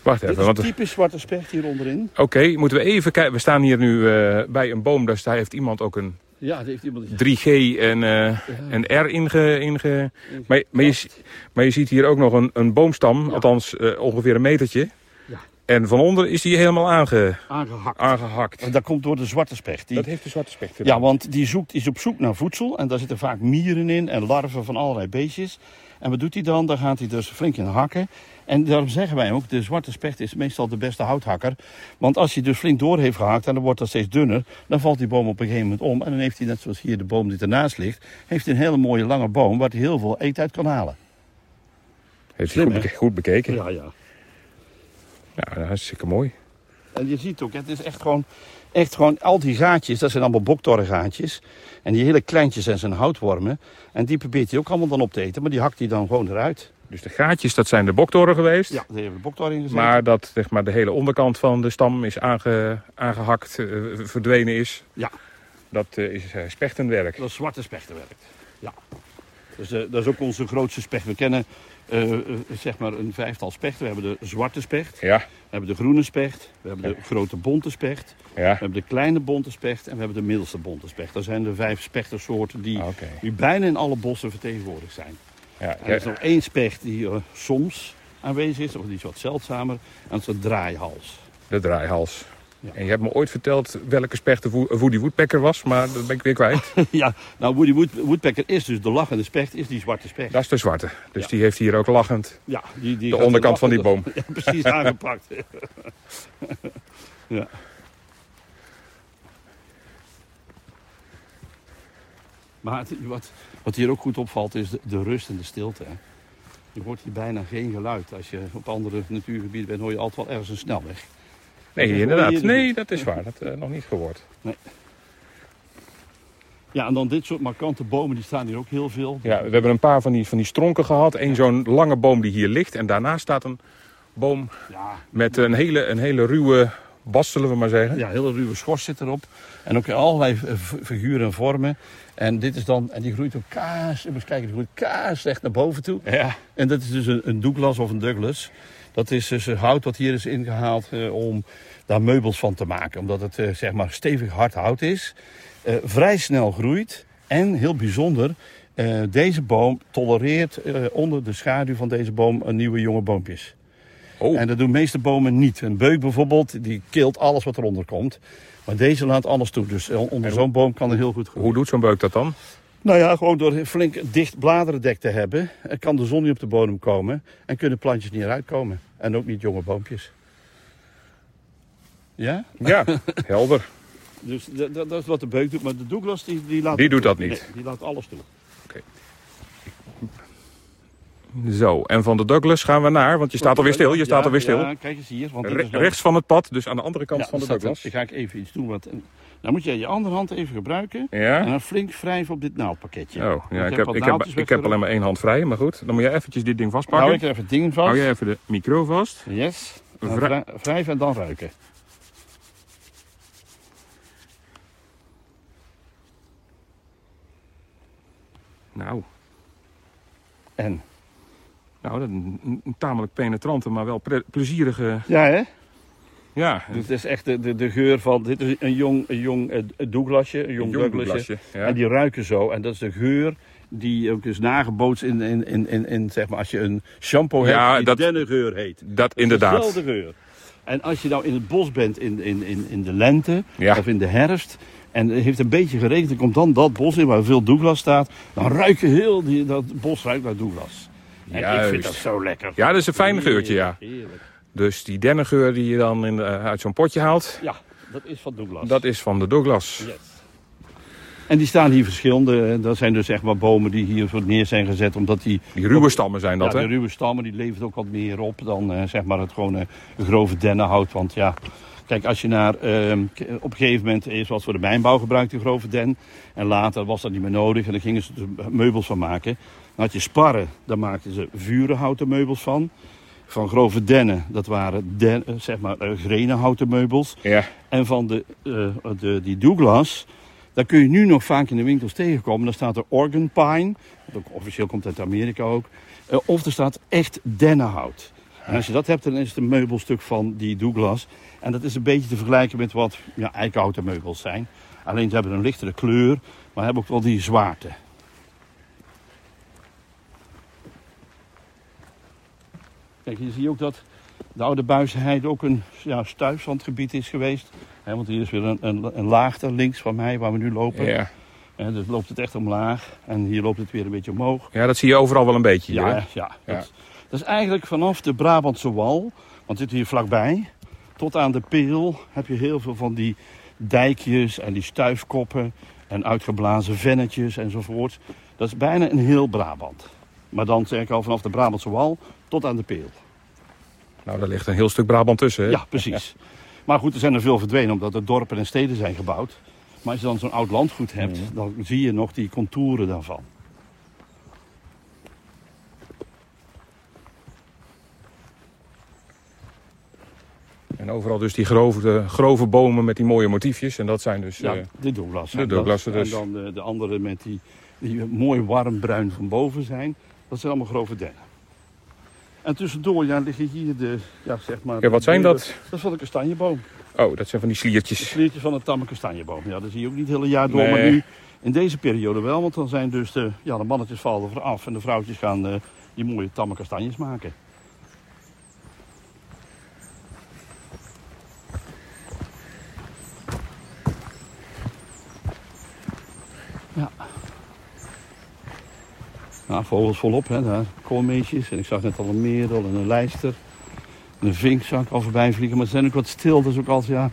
Wacht Dit is een typisch zwarte specht hier onderin. oké, moeten we even kijken. We staan hier nu eh, bij een boom, daar sta- heeft iemand ook een Ja, heeft iemand... 3G en eh, een R inge... inge maar, maar, je, maar je ziet hier ook nog een, een boomstam, Ja. althans eh, ongeveer een metertje. En van onder is die helemaal aange, aangehakt. aangehakt. En dat komt door de zwarte specht. Die, Dat heeft de zwarte specht gedaan. Ja, want die zoekt, is op zoek naar voedsel. En daar zitten vaak mieren in en larven van allerlei beestjes. En wat doet hij dan? Dan gaat hij dus flink in hakken. En daarom zeggen wij ook, de zwarte specht is meestal de beste houthakker. Want als hij dus flink door heeft gehakt en dan wordt dat steeds dunner... dan valt die boom op een gegeven moment om. En dan heeft hij, net zoals hier de boom die ernaast ligt... heeft hij een hele mooie lange boom waar hij heel veel eten uit kan halen. Heeft hij goed, goed bekeken. Ja, ja. Ja, dat is hartstikke mooi. En je ziet ook, het is echt gewoon, echt gewoon, al die gaatjes, dat zijn allemaal boktorrengaatjes. En die hele kleintjes zijn zijn houtwormen. En die probeert hij ook allemaal dan op te eten, maar die hakt hij dan gewoon eruit. Dus de gaatjes, dat zijn de boktoren geweest. Ja, daar hebben we boktor in gezet. Maar dat zeg maar, de hele onderkant van de stam is aange, aangehakt, eh, verdwenen is. Ja. Dat eh, is eh, spechtenwerk. Dat is zwarte spechtenwerk. Ja. Dus dat is ook onze grootste specht. We kennen eh, eh, zeg maar een vijftal spechten. We hebben de zwarte specht, Ja, we hebben de groene specht, we hebben de grote bonte specht, we ja. hebben de kleine bonte specht en we hebben de middelste bonte specht. Dat zijn de vijf spechtersoorten die Ah, nu bijna in alle bossen vertegenwoordigd zijn. Ja, er is nog één specht die eh, soms aanwezig is, of die is wat zeldzamer, en dat is de draaihals. de draaihals. Ja. En je hebt me ooit verteld welke specht de Wo- Woody Woodpecker was, maar dat ben ik weer kwijt. [LAUGHS] ja, nou Woody Wood, Woodpecker is dus de lachende specht, is die zwarte specht. Dat is de zwarte. Dus Ja. die heeft hier ook lachend Ja, die, die de onderkant van die boom. [LAUGHS] Ja, precies aangepakt. [LAUGHS] ja. Maar het- wat, wat hier ook goed opvalt is de, de rust en de stilte. Hè. Je hoort hier bijna geen geluid. Als je op andere natuurgebieden bent, hoor je altijd wel ergens een snelweg. Nee, inderdaad. Nee, dat is waar. Dat uh, nog niet gehoord. Ja, en dan dit soort markante bomen, die staan hier ook heel veel. Ja, we hebben een paar van die, van die stronken gehad. Eén zo'n lange boom die hier ligt. En daarnaast staat een boom Ja, met een hele, een hele ruwe bas, zullen we maar zeggen. Ja, hele ruwe schors zit erop. En ook allerlei figuren en vormen. En dit is dan, en die groeit ook kaas, eens kijken, die groeit kaas echt naar boven toe. Ja. En dat is dus een, een Douglas of een Douglas. Dat is dus eh, hout wat hier is ingehaald eh, om daar meubels van te maken. Omdat het eh, zeg maar stevig hard hout is. vrij snel groeit. En heel bijzonder, deze boom tolereert onder de schaduw van deze boom een nieuwe jonge boompjes. Oh, En dat doen de meeste bomen niet. Een beuk bijvoorbeeld, die kilt alles wat eronder komt. Maar deze laat alles toe. Dus onder zo'n boom kan er heel goed groeien. hoe doet zo'n beuk dat dan? Nou ja, gewoon door flink dicht bladerendek te hebben, eh, kan de zon niet op de bodem komen en kunnen plantjes niet eruit komen. En ook niet jonge boompjes. Ja? Ja, helder. Dus dat, dat dat is wat de beuk doet. Maar de Douglas, die, die laat... Die doet dat Nee, niet. die laat alles toe. Zo, en van de Douglas gaan we naar, want je staat alweer stil. Je staat Ja, alweer stil. Ja, kijk eens hier. Want Re- rechts van het pad, dus aan de andere kant Ja, van de staat. Douglas. Dan ga ik even iets doen. Wat, dan moet jij je andere hand even gebruiken. En dan flink wrijven op dit naaldpakketje. Oh, ja, je ik heb, ik heb, ik heb alleen maar één hand vrij, maar goed. Dan moet je eventjes dit ding vastpakken. Nou, ik even het ding vast. Hou jij even de micro vast. Yes. Vrij- vrij- Wrijven en dan ruiken. Nou, En? Nou dat is een, een- een tamelijk penetrante, maar wel plezierige... Ja, hè? Ja, Dit is echt de, de, de geur van... Dit is een jong, een jong eh, Douglasje, een jong, jong Douglasje. Ja. En die ruiken zo. En dat is de geur die ook is nagebootst in, in, in, in, in zeg maar, als je een shampoo Ja, hebt die dat- dennengeur heet. Dat inderdaad. Dezelfde geur. En als je nou in het bos bent in, in, in, in de lente Ja. of in de herfst... en het heeft een beetje geregend, dan komt dan dat bos in waar veel Douglas staat... dan ruik je heel die, dat bos ruikt naar Douglas. En ik vind dat zo lekker. Ja, dat is een fijn geurtje, ja. Heerlijk. Dus die dennengeur die je dan in de- uit zo'n potje haalt, Ja, dat is van Douglas. dat is van de Douglas. Yes. En die staan hier verschillende. eh, Dat zijn dus zeg maar bomen die hier voor neer zijn gezet. Omdat die, Die ruwe stammen zijn dat, ja, hè? de ruwe stammen die levert ook wat meer op dan eh, zeg maar het gewone grove dennenhout. Want ja, kijk als je naar ehm, op een gegeven moment eerst was voor de mijnbouw gebruikt die grove den. En later was dat niet meer nodig en dan gingen ze er meubels van maken. Dan had je sparren, daar maakten ze vurenhouten meubels van. Van grove dennen, dat waren den, eh, zeg maar eh, grenenhouten meubels. Ja. En van de, eh, de, die Douglas, daar kun je nu nog vaak in de winkels tegenkomen. Daar staat er organ pine, wat ook officieel komt uit Amerika ook. Of er staat echt dennenhout. En als je dat hebt, dan is het een meubelstuk van die Douglas. En dat is een beetje te vergelijken met wat ja, eikenhouten meubels zijn. Alleen ze hebben een lichtere kleur, maar hebben ook wel die zwaarte. Kijk, hier zie je ook dat de oude Buizenheide ook een ja, stuifzandgebied is geweest. Want hier is weer een, een, een laagte links van mij waar we nu lopen. Ja. Hè, dus loopt het echt omlaag en hier loopt het weer een beetje omhoog. ja, dat zie je overal wel een beetje hier, Ja, ja, Ja. Dat, dat is eigenlijk vanaf de Brabantse wal, want dit hier vlakbij, tot aan de Peel heb je heel veel van die dijkjes en die stuifkoppen en uitgeblazen vennetjes enzovoort. Dat is bijna een heel Brabant. Maar dan zeg ik al vanaf de Brabantse wal tot aan de Peel. Nou, daar ligt een heel stuk Brabant tussen, hè? Ja, precies. [LAUGHS] Maar goed, er zijn er veel verdwenen omdat er dorpen en steden zijn gebouwd. Maar als je dan zo'n oud landgoed hebt, Mhm. dan zie je nog die contouren daarvan. En overal dus die grove, grove bomen met die mooie motiefjes. En dat zijn dus... Ja, eh, de Douglas. de dat- dus. En dan de, de andere met die, die mooi warm bruin van boven zijn. Dat zijn allemaal grove dennen. En tussendoor ja, liggen hier de, ja, zeg maar... Ja, wat zijn de- dat? Dat is van een kastanjeboom. Oh, dat zijn van die De sliertjes. sliertjes van een tamme kastanjeboom. Ja, dat zie je ook niet het hele jaar door, Nee. maar nu in deze periode wel. Want dan zijn dus de, ja, de mannetjes vallen er af en de vrouwtjes gaan eh, die mooie tamme kastanjes maken. Vogels volop, hè. Daar. Koolmeesjes. En ik zag net al een merel en een lijster. En een vink zag ik al voorbij vliegen. Maar ze zijn ook wat stil. Is ook altijd, ja...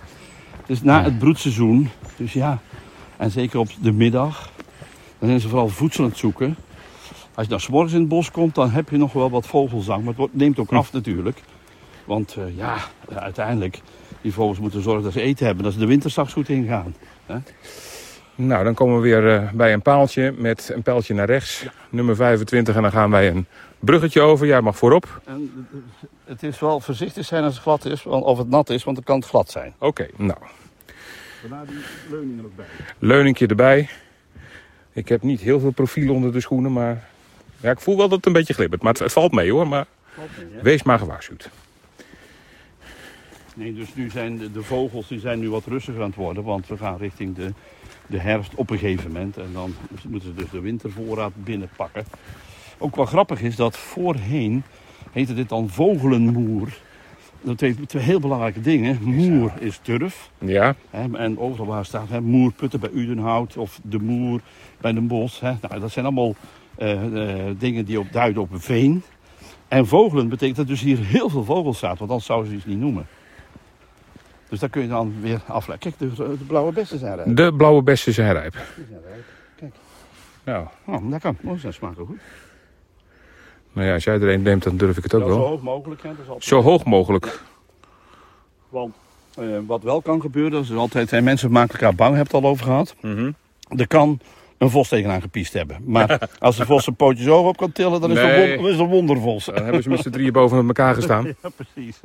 Het is na het broedseizoen. Dus ja, en zeker op de middag. Dan zijn ze vooral voedsel aan het zoeken. Als je nou 's morgens in het bos komt, dan heb je nog wel wat vogelzang. Maar het neemt ook af natuurlijk. Want eh, ja, uiteindelijk, die vogels moeten zorgen dat ze eten hebben. Dat ze de winter straks goed ingaan. Nou, dan komen we weer eh, bij een paaltje met een pijltje naar rechts. Nummer 25 en dan gaan wij een bruggetje over. Jij mag voorop. En het is wel voorzichtig zijn als het glad is, of het nat is, want dan kan het glad zijn. Oké, nou, Daarna die leuningen ook bij. leuningje erbij. Ik heb niet heel veel profiel onder de schoenen, maar ja, ik voel wel dat het een beetje glibbert. Maar het, het valt mee hoor, maar wees maar gewaarschuwd. Nee, dus nu zijn de, de vogels die zijn nu wat rustiger aan het worden, want we gaan richting de, de herfst op een gegeven moment. En dan moeten ze dus de wintervoorraad binnenpakken. Ook wel grappig is dat voorheen heette dit dan vogelenmoer. Dat heeft twee heel belangrijke dingen. Moer is turf. Ja, Hè, en overal waar staat hè, moer putten bij Udenhout of de moer bij Den Bosch. Hè. Nou, dat zijn allemaal eh, eh, dingen die op duiden op een veen. En vogelen betekent dat dus hier heel veel vogels staat, want anders zouden ze iets niet noemen. Dus daar kun je dan weer afleiden. Kijk, de, de blauwe bessen zijn rijp. de blauwe bessen zijn rijp. Die zijn rijp. Nou, Oh, lekker. Oh, ze smaken goed. nou ja, als jij er een neemt, dan durf ik het ook Ja, zo wel. hoog mogelijk. Hè. Dat is altijd... Zo hoog mogelijk. Want eh, wat wel kan gebeuren, dat is altijd, zijn mensen maken elkaar bang, heb het al over gehad. Mhm. Er kan een vos tegenaan gepiest hebben. Maar [LAUGHS] als de vos zijn pootjes hoog op kan tillen, dan is het Nee. een, won- is het een wondervos. Dan hebben ze met z'n drieën boven elkaar gestaan. [LAUGHS] Ja, precies.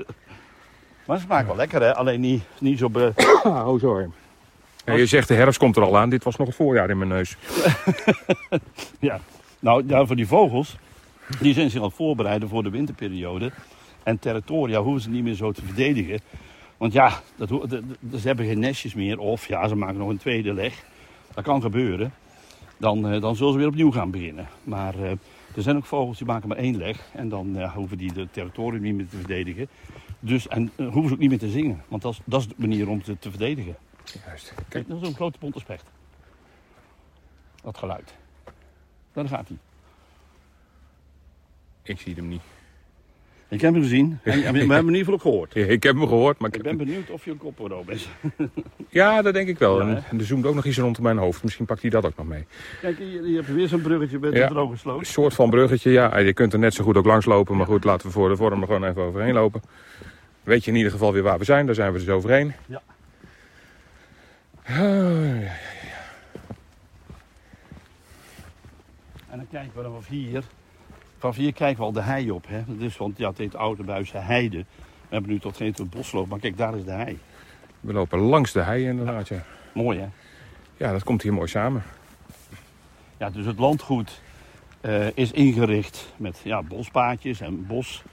Maar ze smaakt wel lekker, hè? Alleen niet, niet zo... [COUGHS] Oh, sorry. Ja, je zegt de herfst komt er al aan. Dit was nog het voorjaar in mijn neus. [LAUGHS] Ja. Nou, ja, voor die vogels, die zijn zich het voorbereiden voor de winterperiode. En territoria hoeven ze niet meer zo te verdedigen. Want ja, dat, de- de- ze hebben geen nestjes meer. Of ja, ze maken nog een tweede leg. Dat kan gebeuren. Dan, eh, dan zullen ze weer opnieuw gaan beginnen. Maar eh, er zijn ook vogels die maken maar één leg. En dan hoeven die het territorium niet meer te verdedigen. Dus, en eh, hoeven ze ook niet meer te zingen. Want dat is, dat is de manier om ze te verdedigen. Juist. Kijk, dat is een grote bonte specht. Dat geluid. Daar gaat hij. Ik zie hem niet. Ik heb hem gezien. [LAUGHS] En, en we hebben hem in ieder geval ook gehoord. Ja, Ik heb hem gehoord, maar ik Ik ben benieuwd of je een kopwoord is. [LAUGHS] Ja, dat denk ik wel. Ja, en, er zoomt ook nog iets rond mijn hoofd. Misschien pakt hij dat ook nog mee. Kijk, hier, hier heb je weer zo'n bruggetje met Ja. de droge sloot. Een soort van bruggetje, ja. Je kunt er net zo goed ook langs lopen. Maar goed, laten we voor de vorm er gewoon even overheen lopen. Weet je in ieder geval weer waar we zijn. Daar zijn we dus overheen. Ja. Ja. En dan kijken we vanaf hier. Vanaf hier kijken we al de hei op. Hè? Is, want ja, het heet Oude Buisse Heide. We hebben nu tot geen toe bosloop, maar kijk, daar is de hei. We lopen langs de hei inderdaad, ja. Mooi hè? Ja, dat komt hier mooi samen. Ja, dus het landgoed eh, is ingericht met ja, bospaadjes en bos.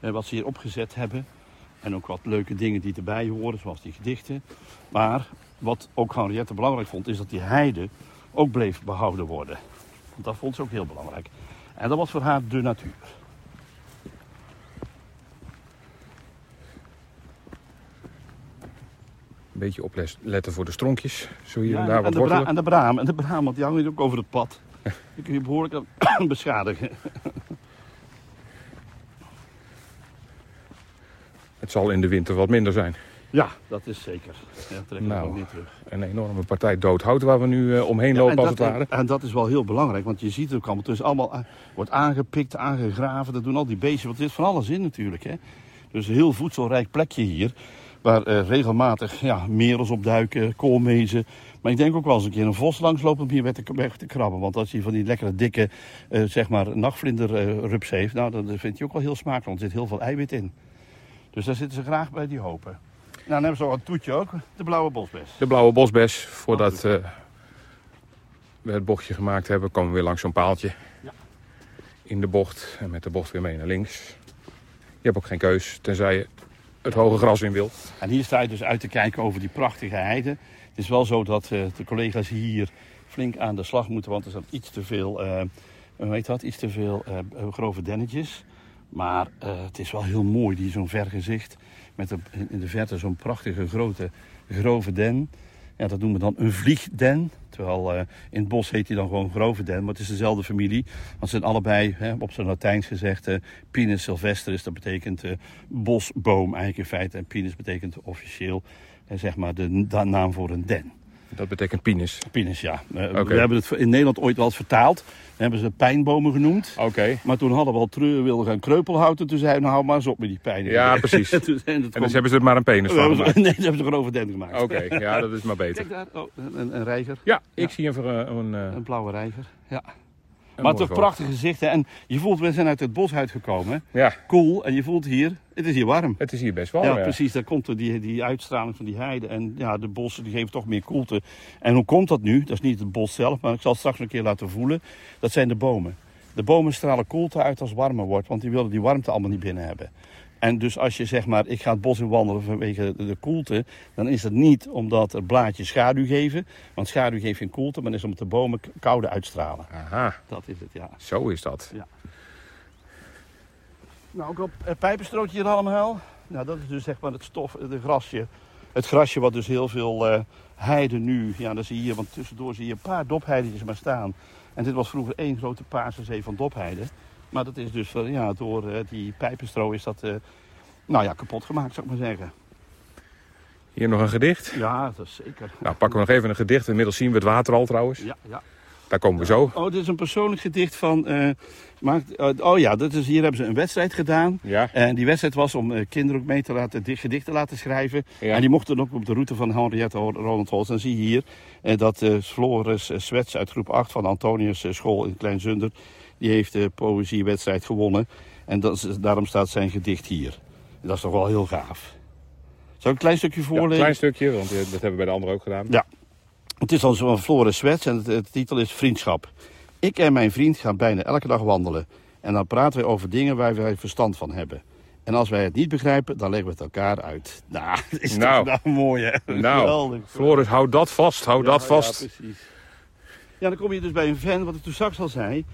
eh, wat ze hier opgezet hebben. En ook wat leuke dingen die erbij horen, zoals die gedichten. Maar wat ook Henriette belangrijk vond, is dat die heide ook bleef behouden worden. Want dat vond ze ook heel belangrijk. En dat was voor haar de natuur. Een beetje opletten voor de stronkjes. Zo hier Ja, en daar wat en, de wortelen. en de braam, en de braam, want die hangt ook over het pad. [LAUGHS] Die kun je behoorlijk aan [CLEARS THROAT] beschadigen. Het zal in de winter wat minder zijn. Ja, dat is zeker. Ja, trek Nou. ook niet terug. Een enorme partij dood hout waar we nu eh, omheen Ja, lopen en als dat, het ware. En dat is wel heel belangrijk, want je ziet het ook allemaal. Het is allemaal a- wordt aangepikt, aangegraven. Dat doen al die beesten, want er zit van alles in natuurlijk. Hè. Dus een heel voedselrijk plekje hier. Waar eh, regelmatig ja, merels opduiken, koolmezen. Maar ik denk ook wel eens een keer een vos langsloopt om hier weg te, weg te krabben. Want als hij van die lekkere dikke, eh, zeg maar, nachtvlinderrups heeft. Nou, dan vindt hij ook wel heel smakelijk, want er zit heel veel eiwit in. Dus daar zitten ze graag bij die hopen. Nou, dan hebben ze al een toetje ook, de blauwe bosbes. De blauwe bosbes. Voordat eh, we het bochtje gemaakt hebben, komen we weer langs zo'n paaltje. Ja. In de bocht. En met de bocht weer mee naar links. Je hebt ook geen keus, tenzij je het hoge gras in wil. En hier sta je dus uit te kijken over die prachtige heide. Het is wel zo dat eh, de collega's hier flink aan de slag moeten, want er zijn iets te veel, eh hoe heet dat, iets te veel eh, grove dennetjes. Maar eh, het is wel heel mooi, die zo'n vergezicht met in de verte zo'n prachtige grote grove den. Ja, dat noemen we dan een vliegden. Terwijl eh, in het bos heet hij dan gewoon grove den, maar het is dezelfde familie. Want ze zijn allebei, hè, op zijn Latijns gezegd, eh, Pinus sylvestris. Dat betekent eh, bosboom eigenlijk in feite. En Pinus betekent officieel, zeg maar, de, de naam voor een den. Dat betekent pinus. Pinus, ja. Eh. We hebben het in Nederland ooit wel eens vertaald. Dan hebben ze pijnbomen genoemd. Oké. Maar toen hadden we al treur wilden gaan kreupelhouten. Toen zeiden we, nou hou maar eens op met die pijn. Ja, [LAUGHS] precies. En dus hebben ze er maar een penis we van [LAUGHS] hebben gemaakt. nee, ze hebben ze gewoon over den gemaakt. Oké, ja, dat is maar beter. Kijk daar, oh, een, een, een reiger. Ja, ik Ja. zie een, ver- een, eh, Een blauwe reiger. Ja. Maar toch vogel. prachtig gezicht. Hè? En je voelt, we zijn uit het bos uitgekomen. Ja, Cool. En je voelt hier, het is hier warm. het is hier best wel. ja, ja. precies. Daar komt er die, die uitstraling van die heide. En ja, de bossen die geven toch meer koelte. En hoe komt dat nu? Dat is niet het bos zelf, maar ik zal het straks nog een keer laten voelen. Dat zijn de bomen. De bomen stralen koelte uit als het warmer wordt, want die willen die warmte allemaal niet binnen hebben. En dus als je zeg maar, ik ga het bos in wandelen vanwege de, koelte, dan is het niet omdat er blaadjes schaduw geven. Want schaduw geeft geen koelte, maar is omdat de bomen koude uitstralen. Aha, Dat is het, ja. zo is dat. Nou, ook op het pijpenstrootje hier allemaal. Nou, dat is dus zeg maar het stof, het grasje. Het grasje wat dus heel veel eh heide nu, ja, dan zie je hier, want tussendoor zie je een paar dopheidetjes maar staan. En dit was vroeger één grote paarse zee van dopheide. Maar dat is dus, ja, door die pijpenstro is dat, eh, nou ja, kapot gemaakt, zou ik maar zeggen. Hier nog een gedicht. Ja, dat is zeker. Nou, pakken we nog even een gedicht. Inmiddels zien we het water al trouwens. Ja, ja. Daar komen we zo. Oh, dit is een persoonlijk gedicht van, eh, maakt, eh, oh ja, dat is, hier hebben ze een wedstrijd gedaan. Ja, En die wedstrijd was om kinderen ook mee te laten, di- gedichten laten schrijven. ja. En die mochten ook op de route van Henriette Roland Holst. Dan zie je hier dat Floris Swets uit groep 8 van Antonius School in Kleinzunder... die heeft de poëziewedstrijd gewonnen. En dat is, daarom staat zijn gedicht hier. Dat is toch wel heel gaaf. Zal ik een klein stukje Ja, voorlezen? een klein stukje, want dat hebben we bij de anderen ook gedaan. Ja. Het is dan van Floris Swets en de titel is Vriendschap. Ik en mijn vriend gaan bijna elke dag wandelen. En dan praten wij over dingen waar wij verstand van hebben. En als wij het niet begrijpen, dan leggen we het elkaar uit. [LAUGHS] Nou, dat is Nou. toch nou mooi hè? Nou, Geweldig. Floris, hou dat vast, hou Ja, dat vast. Ja, precies. Ja, dan kom je dus bij een fan, wat ik toen straks al zei.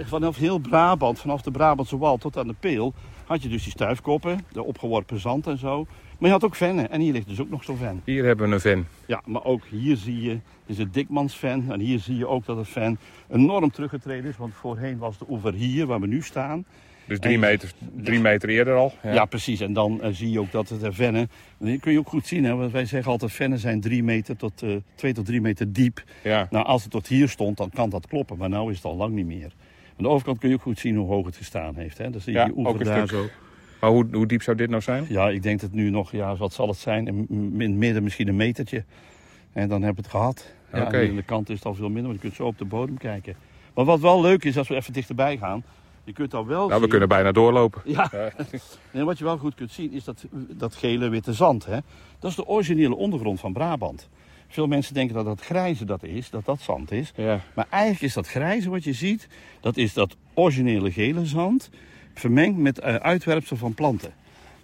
Vanaf heel Brabant, vanaf de Brabantse wal tot aan de Peel, had je dus die stuifkoppen, de opgeworpen zand en zo. Maar je had ook vennen. En hier ligt dus ook nog zo'n ven. Hier hebben we een fan. Ja, maar ook hier zie je, dit is het Dikmansven. En hier zie je ook dat het ven enorm teruggetreden is. Want voorheen was de oever hier, waar we nu staan. Dus drie En- meter, drie meter eerder al. Ja, precies. En dan eh, zie je ook dat het de vennen... en Die kun je ook goed zien, hè. Want wij zeggen altijd, vennen zijn drie meter tot, eh twee tot drie meter diep. Ja. Nou, als het tot hier stond, dan kan dat kloppen. Maar nu is het al lang niet meer. Aan de overkant kun je ook goed zien hoe hoog het gestaan heeft. Hè. Dan zie je Ja, die ook daar stuk. zo. Maar hoe, hoe diep zou dit nou zijn? Ja, ik denk dat nu nog, ja, wat zal het zijn? In het midden misschien een metertje. En dan heb het gehad. Ja, aan de kant is het al veel minder, want je kunt zo op de bodem kijken. Maar wat wel leuk is, als we even dichterbij gaan. Je kunt al wel Nou, we kunnen bijna doorlopen. Ja, Ja. [LAUGHS] en wat je wel goed kunt zien is dat, dat gele witte zand. Hè? Dat is de originele ondergrond van Brabant. Veel mensen denken dat dat grijze dat is, dat dat zand is. Ja. Maar eigenlijk is dat grijze wat je ziet, dat is dat originele gele zand vermengd met eh, uitwerpsel van planten.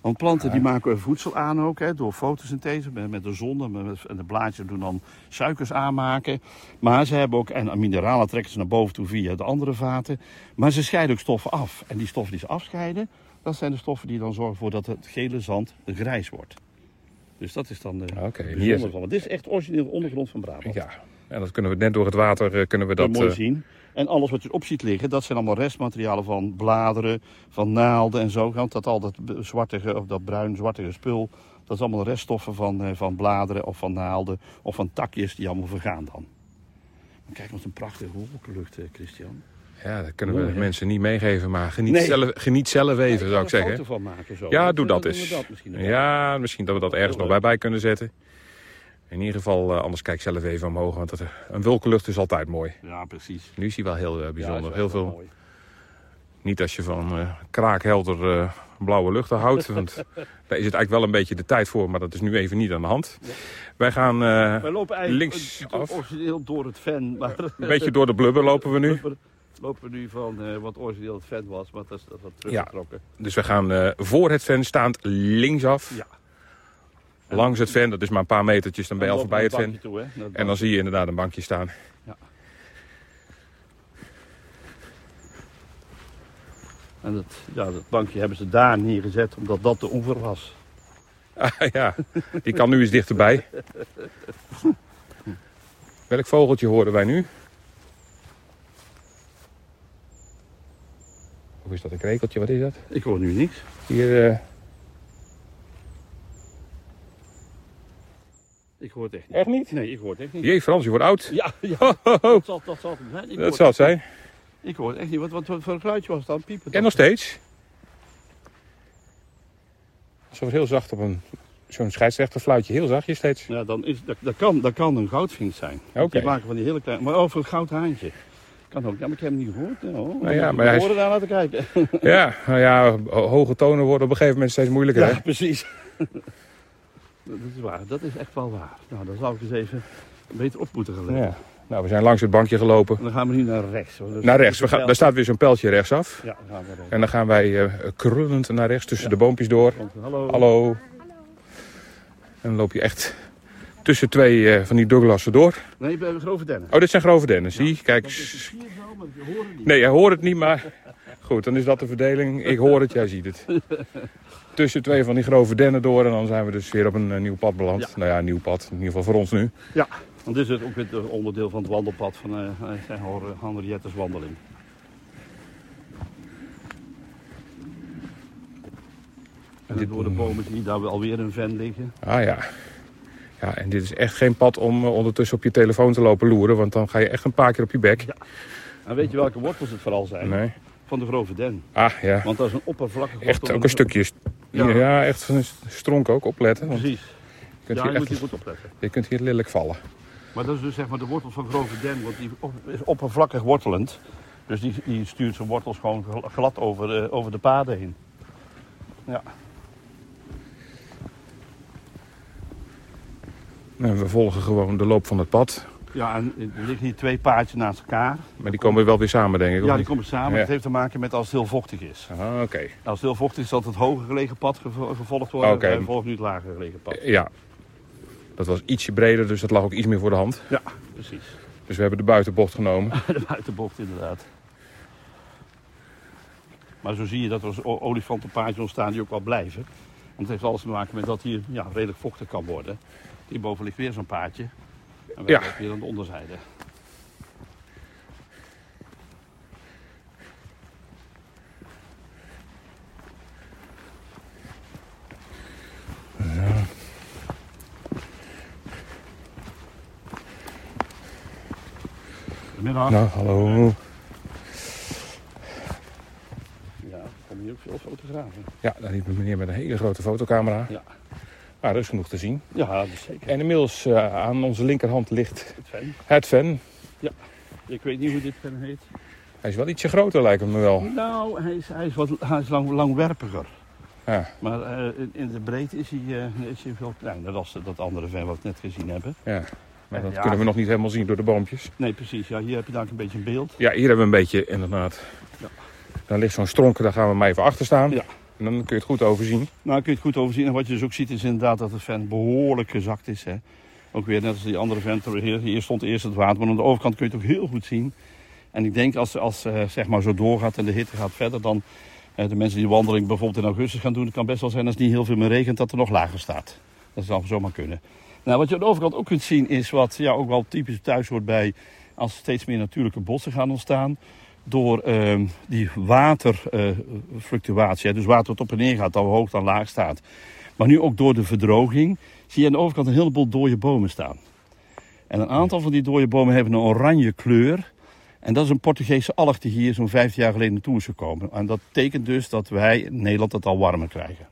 Want planten die maken voedsel aan ook, hè, door fotosynthese, met, met de zon. en met- En de blaadjes doen dan suikers aanmaken. Maar ze hebben ook, en mineralen trekken ze naar boven toe via de andere vaten. Maar ze scheiden ook stoffen af. En die stoffen die ze afscheiden, dat zijn de stoffen die dan zorgen voor dat het gele zand grijs wordt. Dus dat is dan de is- van. Want Dit is echt origineel ondergrond van Brabant. Ja. En dat kunnen we net door het water eh, kunnen we Dat dat. mooi eh, zien. En alles wat je op ziet liggen, dat zijn allemaal restmaterialen van bladeren, van naalden en zo. Want dat al dat zwartige of dat bruin-zwartige spul, dat is allemaal reststoffen van, eh, van bladeren of van naalden of van takjes die allemaal vergaan dan. Maar kijk wat een prachtige wolkenlucht, eh, Christian. ja, dat kunnen we Mooi, mensen niet meegeven, maar geniet, Nee. zelf, geniet zelf even, zou ik zeggen. maken zo. Ja, doe dat eens. dat misschien. Ja, misschien dat we dat ergens nog bij bij kunnen zetten. In ieder geval, eh, anders kijk zelf even omhoog, want het, een wolkenlucht is altijd mooi. Ja, precies. Nu is hij wel heel eh, Ja, bijzonder. heel veel. mooi. Niet als je van eh, kraakhelder eh, blauwe luchten houdt. Want [LAUGHS] daar is het eigenlijk wel een beetje de tijd voor, maar dat is nu even niet aan de hand. Wij gaan eh, Wij lopen eigenlijk links eh, af. origineel door het ven. Maar een beetje door de blubber lopen we nu. [LAUGHS] lopen we nu van eh, wat origineel het ven was, maar dat is, dat wat teruggetrokken. Dus we gaan eh, voor het ven staand linksaf. Ja. Langs het ven, dat is maar een paar metertjes, dan ben je al voorbij het ven. toe, En dan zie je inderdaad een bankje staan. En dat, ja, dat bankje hebben ze daar neergezet omdat dat de oever was. [LAUGHS] Ah, ja, die kan nu eens dichterbij. [LAUGHS] Welk vogeltje horen wij nu? Of is dat een krekeltje? Wat is dat? Ik hoor nu niks. Hier, eh, Ik hoor het echt niet. echt niet? Nee, ik hoor het echt niet. Jee, Frans, je wordt oud. Ja, ja Ho, ho, ho. dat, zal, dat zal het zijn. Ik Dat zal het zijn. Ik hoor het echt niet. Wat, wat, wat voor een geluidje was het dan? Piepen? En nog steeds. Alsof het heel zacht op een... Zo'n scheidsrechterfluitje, heel zachtjes steeds. Ja, dan is, dat, dat, kan, dat kan een goudvink zijn. Oké. Die maken van die hele kleine... Maar over een goudhaantje. Kan ook. Ja, maar ik heb hem niet gehoord. Ja, hoor. Nou ja, Ik maar hij is- hoorde daar naar te kijken. Ja, nou ja, ho- hoge tonen worden op een gegeven moment steeds moeilijker. Ja, Hè? precies. Dat is waar. Dat is echt wel waar. Nou, dan zou ik eens even beter op moeten gaan. Ja. Nou, we zijn langs het bankje gelopen. En dan gaan we nu naar rechts. Dus Naar rechts. We gaan, daar staat weer zo'n pijltje rechtsaf. Ja, dan gaan we rechts. En dan gaan wij eh, krullend naar rechts tussen de boompjes door. Hallo. Hallo. En dan loop je echt tussen twee eh, van die Douglassen door. Nee, we hebben grove dennen. Oh, dit zijn grove dennen. Zie, kijk. Dat is zo, maar je hoort het niet. Nee, jij hoort het niet, maar goed, dan is dat de verdeling. Ik hoor het, jij ziet het. [LAUGHS] Tussen twee van die grove dennen door en dan zijn we dus weer op een eh, nieuw pad beland. Ja. Nou ja, een nieuw pad, in ieder geval voor ons nu. Ja, want dit is het ook weer een onderdeel van het wandelpad van uh, eh, Henriette's wandeling. En Dit- door de bomen zie je daar alweer een ven liggen. Ah ja. Ja, en dit is echt geen pad om eh, ondertussen op je telefoon te lopen loeren, want dan ga je echt een paar keer op je bek. Ja. En weet je welke wortels het vooral zijn? Nee. Van de grove den. Ah ja. Want dat is een oppervlakkig Echt ook een stukje. Ja. Ja, echt van een stronk ook opletten. Want Precies. je kunt, Ja, hier je moet hier goed opletten. je kunt hier lelijk vallen. Maar dat is dus zeg maar de wortel van grove den, want die is oppervlakkig wortelend. Dus die, die stuurt zijn wortels gewoon gl- glad over, eh, over de paden heen. Ja. En we volgen gewoon de loop van het pad. Ja, en er liggen hier twee paardjes naast elkaar. Maar die komen wel weer samen, denk ik. Ja, die komen samen. Ja. Dat heeft te maken met als het heel vochtig is. Ah, oké. Als het heel vochtig is, zal het hoger gelegen pad gevo- gevolgd worden. En volgt nu het lager gelegen pad. Ja. Dat was ietsje breder, dus dat lag ook iets meer voor de hand. Ja, precies. Dus we hebben de buitenbocht genomen. [LAUGHS] De buitenbocht inderdaad. Maar zo zie je dat er olifantenpaardjes ontstaan die ook wel blijven. Want het heeft alles te maken met dat hier ja, redelijk vochtig kan worden. Hierboven ligt weer zo'n paardje. En we Ja. hebben weer aan de onderzijde. Goedemiddag. Nou, hallo. Ja, er komen hier ook veel fotografen. Ja, daar liep een meneer met een hele grote fotocamera. Ja. Nou, dat is genoeg te zien. Ja, dat is zeker. En inmiddels eh, aan onze linkerhand ligt Het fijn. het ven. Ik weet niet hoe dit pen heet. Hij is wel ietsje groter, lijkt het me wel. Nou, hij is, hij is, wat, hij is lang, langwerpiger. Ja, Maar eh, in, in de breedte is hij, eh, is hij veel kleiner dan dat andere ven wat we net gezien hebben. ja. Maar dat Ja. kunnen we nog niet helemaal zien door de boompjes. Nee, precies. Ja, hier heb je daar een beetje een beeld. Ja, hier hebben we een beetje, inderdaad. Ja. Dan ligt zo'n stronken, daar gaan we maar even achter staan. Ja. En dan kun je het goed overzien. Nou, kun je het goed overzien. En wat je dus ook ziet is inderdaad dat de ven behoorlijk gezakt is. Hè. Ook weer net als die andere vent. Hier, hier stond eerst het water, maar aan de overkant kun je het ook heel goed zien. En ik denk als, als eh, zeg maar zo doorgaat en de hitte gaat verder, dan eh, de mensen die wandeling bijvoorbeeld in augustus gaan doen, het kan best wel zijn als het niet heel veel meer regent, dat er nog lager staat. Dat zou zomaar kunnen. Nou, wat je aan de overkant ook kunt zien is wat ja, ook wel typisch thuis hoort bij als steeds meer natuurlijke bossen gaan ontstaan. Door ehm, die waterfluctuatie, hè, dus water wat op en neer gaat, dan hoog dan laag staat. Maar nu ook door de verdroging zie je aan de overkant een heleboel dode bomen staan. En een aantal van die dode bomen hebben een oranje kleur. En dat is een Portugese alg die hier zo'n 15 jaar geleden naartoe is gekomen. En dat betekent dus dat wij in Nederland het al warmer krijgen.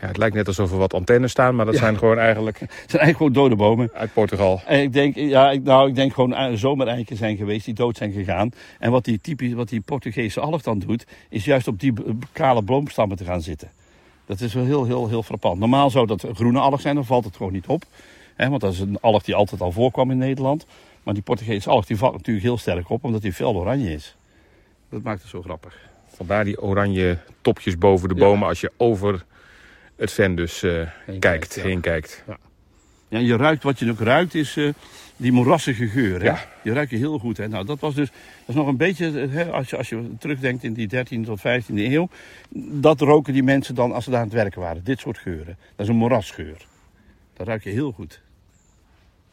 Ja, het lijkt net alsof er wat antennes staan, maar dat Ja. zijn gewoon eigenlijk [LAUGHS] Het zijn eigenlijk gewoon dode bomen. uit Portugal. En ik denk, ja, ik, nou, ik denk gewoon eh, zomereiken zijn geweest die dood zijn gegaan. En wat die, typisch, wat die Portugese alg dan doet, is juist op die kale boomstammen te gaan zitten. Dat is wel heel, heel, heel frappant. Normaal zou dat groene alg zijn, dan valt het gewoon niet op. Hè, want dat is een alg die altijd al voorkwam in Nederland. Maar die Portugese alg die valt natuurlijk heel sterk op, omdat die fel oranje is. Dat maakt het zo grappig. Vandaar die oranje topjes boven de Ja. bomen als je over het ven dus eh, Heen kijkt, kijkt, ja. heen kijkt. Ja, je ruikt, wat je ook ruikt, is eh, die moerassige geur. Hè? Ja. Die ruik je heel goed. Hè? Nou, dat was dus, dat is nog een beetje, eh, hè, als, je, als je terugdenkt in die 13e tot 15e eeuw. Dat roken die mensen dan als ze daar aan het werken waren. Dit soort geuren. Dat is een moerasgeur. Dat ruik je heel goed.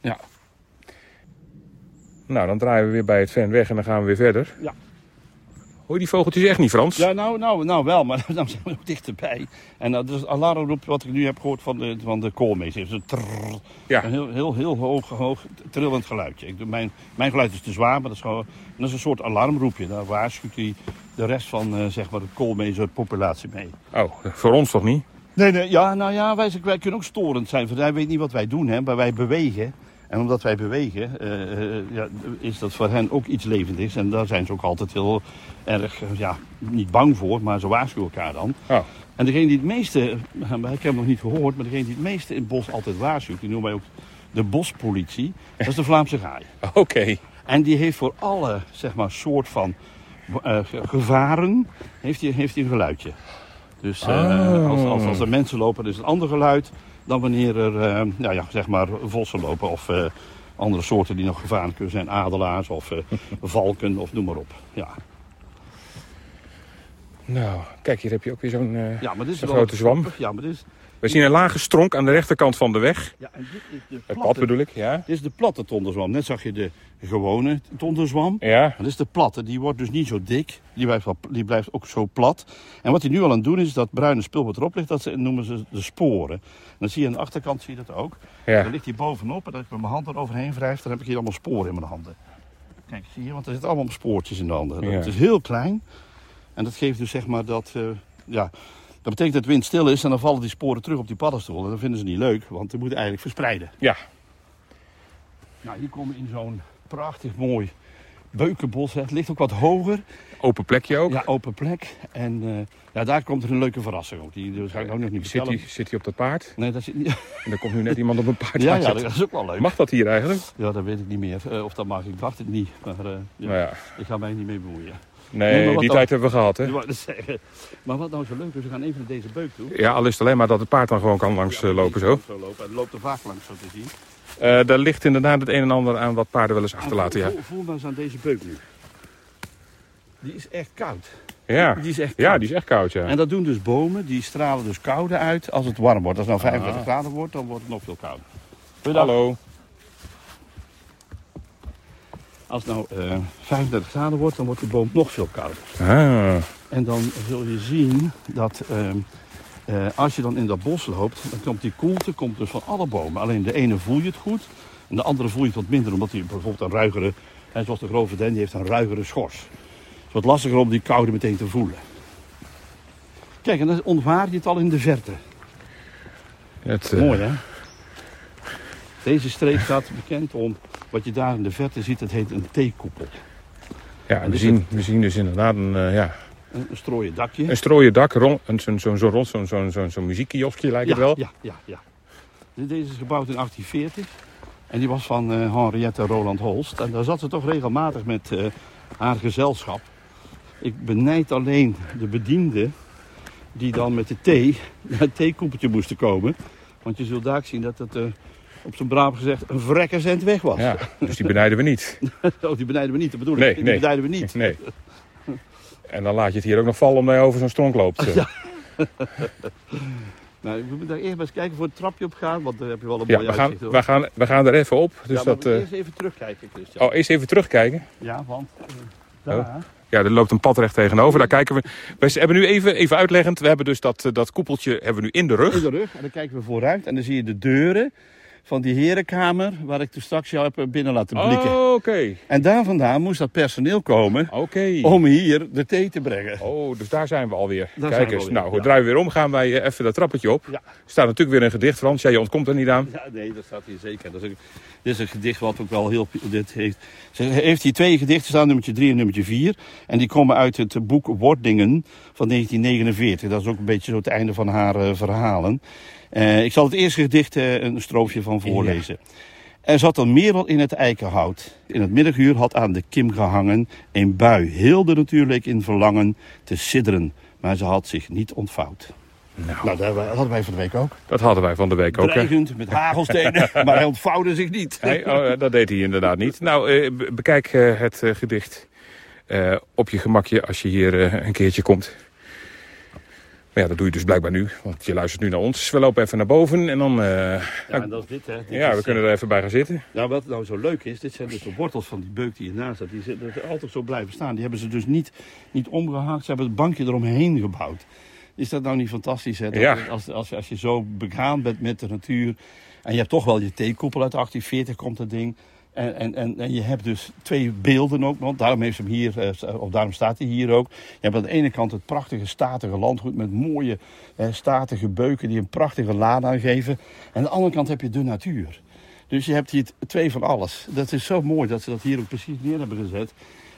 Ja. Nou, dan draaien we weer bij het ven weg en dan gaan we weer verder. Ja. Hoor je die vogeltjes echt niet, Frans? Ja, nou, nou, nou wel, maar [LAUGHS] dan zijn we ook dichterbij. En dat is het alarmroep wat ik nu heb gehoord van de, van de koolmees. Heeft. Ja. Een heel, heel, heel hoog, hoog trillend geluidje. Ik, mijn, mijn geluid is te zwaar, maar dat is, gewoon, dat is een soort alarmroepje. Daar waarschuwt hij de rest van eh, zeg maar de koolmezenpopulatie mee. Oh, voor ons toch niet? Nee, nee, ja, nou ja, wij, wij kunnen ook storend zijn. Want hij weet niet wat wij doen, hè, maar wij bewegen. En omdat wij bewegen, eh, eh, ja, is dat voor hen ook iets levendigs. En daar zijn ze ook altijd heel erg, eh, ja, niet bang voor, maar ze waarschuwen elkaar dan. Oh, En degene die het meeste, ik heb hem nog niet gehoord, maar degene die het meeste in het bos altijd waarschuwt, die noemen wij ook de bospolitie. Dat is de Vlaamse gaai. [LAUGHS] oké. En die heeft voor alle, zeg maar, soort van gevaren, heeft hij, heeft een geluidje. Dus Oh. als, als, als er mensen lopen, is het een ander geluid dan wanneer er, nou ja, zeg maar, vossen lopen of eh, andere soorten die nog gevaarlijk kunnen zijn. Adelaars of eh, [LAUGHS] valken of noem maar op. Ja, Nou, kijk, hier heb je ook weer zo'n... ja grote zwam. Ja, maar dit is, We zien een lage stronk aan de rechterkant van de weg. ja, en dit is de Het platte, pad bedoel ik, ja. Dit is de platte tonderzwam. Net zag je de gewone tonderzwam. Ja, Maar dit is de platte, die wordt dus niet zo dik. Die blijft, wel, die blijft ook zo plat. En wat hij nu al aan het doen is, dat bruine spul wat erop ligt, dat ze- noemen ze de sporen. En dan zie je aan de achterkant zie je dat ook. ja. Dan ligt hij bovenop en als ik met mijn hand eroverheen wrijf, dan heb ik hier allemaal sporen in mijn handen. Kijk, zie je, want er zitten allemaal spoortjes in de handen. Ja. Het is heel klein. En dat geeft dus zeg maar dat, eh, ja, dat betekent dat de wind stil is en dan vallen die sporen terug op die paddenstoel. En dat vinden ze niet leuk, want die moeten eigenlijk verspreiden. Ja. Nou, hier komen we in zo'n prachtig mooi beukenbos. hè. Het ligt ook wat hoger. Open plekje ook. Ja, open plek. En eh, ja, daar komt er een leuke verrassing ook. Die, die ga ik ook nog niet Zit hij zit hij op dat paard? Nee, dat zit niet. En er komt nu net iemand op een paard [LAUGHS] Ja, ja, dat is ook wel leuk. Mag dat hier eigenlijk? Ja, dat weet ik niet meer. Eh, of dat mag, ik dacht het niet. Maar eh, ja, Nou ja. ik ga mij niet mee bemoeien. Nee, die dan? tijd hebben we gehad, hè? Maar wat nou zo leuk is, we gaan even naar deze beuk toe. Ja, al is het alleen maar dat het paard dan gewoon kan langs eh, lopen zo. zo lopen. En het loopt er vaak langs, zo te zien. Eh daar ligt inderdaad het een en ander aan wat paarden wel eens En achterlaten, ja. voel, voel maar eens aan deze beuk nu. Die is echt koud. Ja, Die is echt ja koud. die is echt koud, ja. En dat doen dus bomen, die stralen dus koude uit als het warm wordt. Als het nou 35 Ah. graden wordt, dan wordt het nog veel kouder. Hallo. Als het nou eh 35 graden wordt, dan wordt de boom nog veel kouder. Ah, En dan zul je zien dat ehm, eh, als je dan in dat bos loopt, dan komt die koelte komt dus van alle bomen. Alleen de ene voel je het goed en de andere voel je het wat minder, omdat hij bijvoorbeeld een ruigere, hè, zoals de grove den, die heeft een ruigere schors. Het is wat lastiger om die koude meteen te voelen. Kijk, en dan ontwaar je het al in de verte. het, eh, Mooi hè? Deze streek staat bekend om wat je daar in de verte ziet, het heet een theekoepel. ja, en we zien, we zien dus inderdaad een, eh, ja, Een, een strooien dakje. een strooien dak, zo'n zo'n zo'n rond, zo'n zo'n zo'n zo'n muziekkioskje lijkt het wel. Ja, ja, ja. Deze is gebouwd in 1840. En die was van eh, Henriette Roland Holst. En daar zat ze toch regelmatig met eh, haar gezelschap. Ik benijd alleen de bedienden die dan met de thee naar [LAUGHS] het theekoepeltje moesten komen. Want je zult daar zien dat het op zijn braaf gezegd een vrekkersend weg was. Ja, dus die benijden we niet. [LAUGHS] Oh, die benijden we niet, dat bedoel ik. Nee, die nee. benijden we niet. Nee. En dan laat je het hier ook nog vallen omdat je over zo'n stronk loopt. [LAUGHS] Ja. [LAUGHS] Nou, we moeten daar eerst maar eens kijken voor het trapje op gaan, want daar heb je wel een Ja, mooi we gaan, we, gaan, we gaan er even op. Dus ja, dat, eh, eerst even terugkijken, Christian. oh, eerst even terugkijken. Ja, want eh, daar, Oh. Ja, er loopt een pad recht tegenover. Daar kijken we. We hebben nu even, even uitleggend. We hebben dus dat, eh, dat koepeltje hebben we nu in de rug. in de rug, en dan kijken we vooruit en dan zie je de deuren van die herenkamer waar ik toen straks jou heb binnen laten blikken. Oh, Oké. En daar vandaan moest dat personeel komen om hier de thee te brengen. Oh, dus daar zijn we alweer. Kijk we eens. alweer, Nou, we draaien weer om. Gaan wij eh, even dat trappetje op. Ja. Staat natuurlijk weer een gedicht, Frans. Ja, je ontkomt er niet aan. Ja, nee, dat staat hier zeker. Dat is een, dit is een gedicht wat ook wel heel... Dit heeft, ze heeft hier twee gedichten staan, nummertje 3 en nummertje 4. En die komen uit het boek Wordingen van 1949. Dat is ook een beetje zo het einde van haar eh, verhalen. Eh, ik zal het eerste gedicht eh, een stroofje van voorlezen. Er zat een merel in het eikenhout. In het middaguur had aan de kim gehangen een bui. Heel de natuur leek in verlangen te sidderen, maar ze had zich niet ontvouwd. Nou, Nou, dat hadden wij van de week ook. dat hadden wij van de week ook. Dreigend met hagelstenen, [LAUGHS] maar hij ontvouwde zich niet. Nee, oh, eh, dat deed hij inderdaad niet. Nou, eh, be- bekijk het eh, gedicht eh, op je gemakje als je hier eh, een keertje komt. Maar ja, dat doe je dus blijkbaar nu, want je luistert nu naar ons. Dus we lopen even naar boven en dan... eh, Ja, en dat is dit, hè. Dit ja, is, we kunnen er even bij gaan zitten. Nou, wat nou zo leuk is, dit zijn dus de wortels van die beuk die hiernaast staat. Die zitten er altijd zo blijven staan. Die hebben ze dus niet, niet omgehakt. Ze hebben het bankje eromheen gebouwd. Is dat nou niet fantastisch? Hè? Dat Ja. als, als, als je zo begaan bent met de natuur. En je hebt toch wel je theekoepel uit 1840 komt dat ding. En, en, en, en je hebt dus twee beelden ook. Want daarom, heeft hem hier, eh, of daarom staat hij hier ook. Je hebt aan de ene kant het prachtige statige landgoed. Met mooie eh, statige beuken die een prachtige laan aangeven. En aan de andere kant heb je de natuur. Dus je hebt hier twee van alles. Dat is zo mooi dat ze dat hier ook precies neer hebben gezet.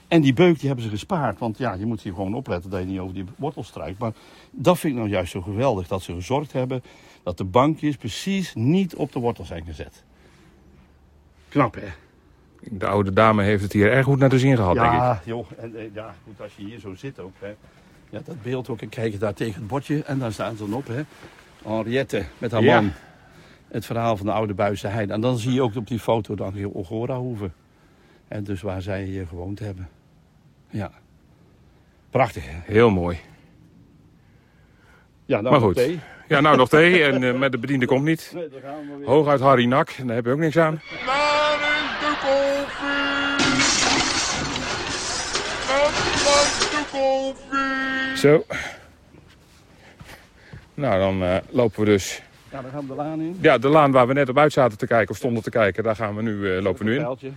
En die beuk die hebben ze gespaard. Want ja, je moet hier gewoon opletten dat je niet over die wortel strijkt. Maar dat vind ik nou juist zo geweldig. Dat ze gezorgd hebben dat de bankjes precies niet op de wortel zijn gezet. Knap hè? De oude dame heeft het hier erg goed naar de zin gehad, denk ik. Ja, joh. En, eh, ja, goed, als je hier zo zit ook. Hè. Ja, dat beeld ook. En kijk je daar tegen het bordje. En daar staan ze dan op. Hè. Henriette met haar Ja. man. Het verhaal van de oude Buisse Heide. En dan zie je ook op die foto dan hier Ogora-hoeve. En dus waar zij hier gewoond hebben. Ja. Prachtig hè? Heel mooi. Ja, nou Maar goed. thee. Ja, nou nog thee en eh, met de bediende komt niet. Nee, daar gaan we weer. Hooguit Harry Nak, daar heb je ook niks aan. Koffie? Zo. Nou, dan eh, lopen we dus... Ja, dan gaan we de laan in. Ja, de laan waar we net op uit zaten te kijken, of stonden te kijken, daar gaan we nu, eh, lopen we nu in. Pijltje.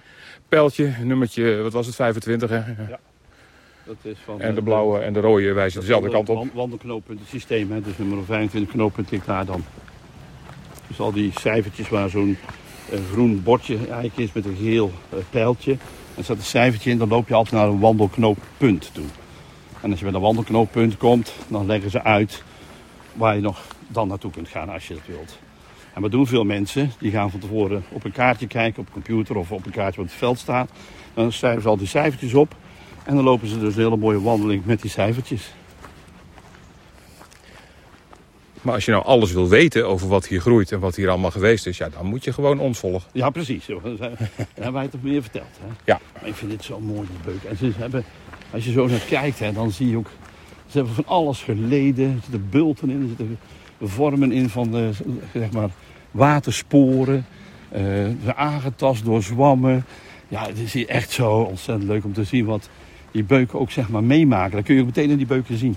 Pijltje, nummertje, wat was het, 25 hè? Dat is van, En de eh, blauwe en de rode wijzen dezelfde kant op. Wan- Wandelknooppunt, het systeem, hè, dus nummer 25 knooppunt ligt daar dan. Dus al die cijfertjes waar zo'n eh, groen bordje eigenlijk is met een geel eh, pijltje. En staat een cijfertje in, dan loop je altijd naar een wandelknooppunt toe. En als je bij een wandelknooppunt komt, dan leggen ze uit waar je nog dan naartoe kunt gaan als je dat wilt. En wat doen veel mensen? Die gaan van tevoren op een kaartje kijken, op een computer of op een kaartje wat op het veld staat. Dan schrijven ze al die cijfertjes op. En dan lopen ze dus een hele mooie wandeling met die cijfertjes. Maar als je nou alles wil weten over wat hier groeit en wat hier allemaal geweest is, ja, dan moet je gewoon ons volgen. Ja, precies. zijn- Daar hebben wij toch meer verteld. Hè? Ja. Maar ik vind dit zo mooi, die beuk. En ze hebben, als je zo naar kijkt, hè, dan zie je ook... Ze hebben van alles geleden. Er zitten bulten in, er zitten vormen in van de, zeg maar, watersporen. eh, ze zijn aangetast door zwammen. Ja, het is hier echt zo ontzettend leuk om te zien wat die beuken ook zeg maar meemaken. Dat kun je ook meteen in die beuken zien.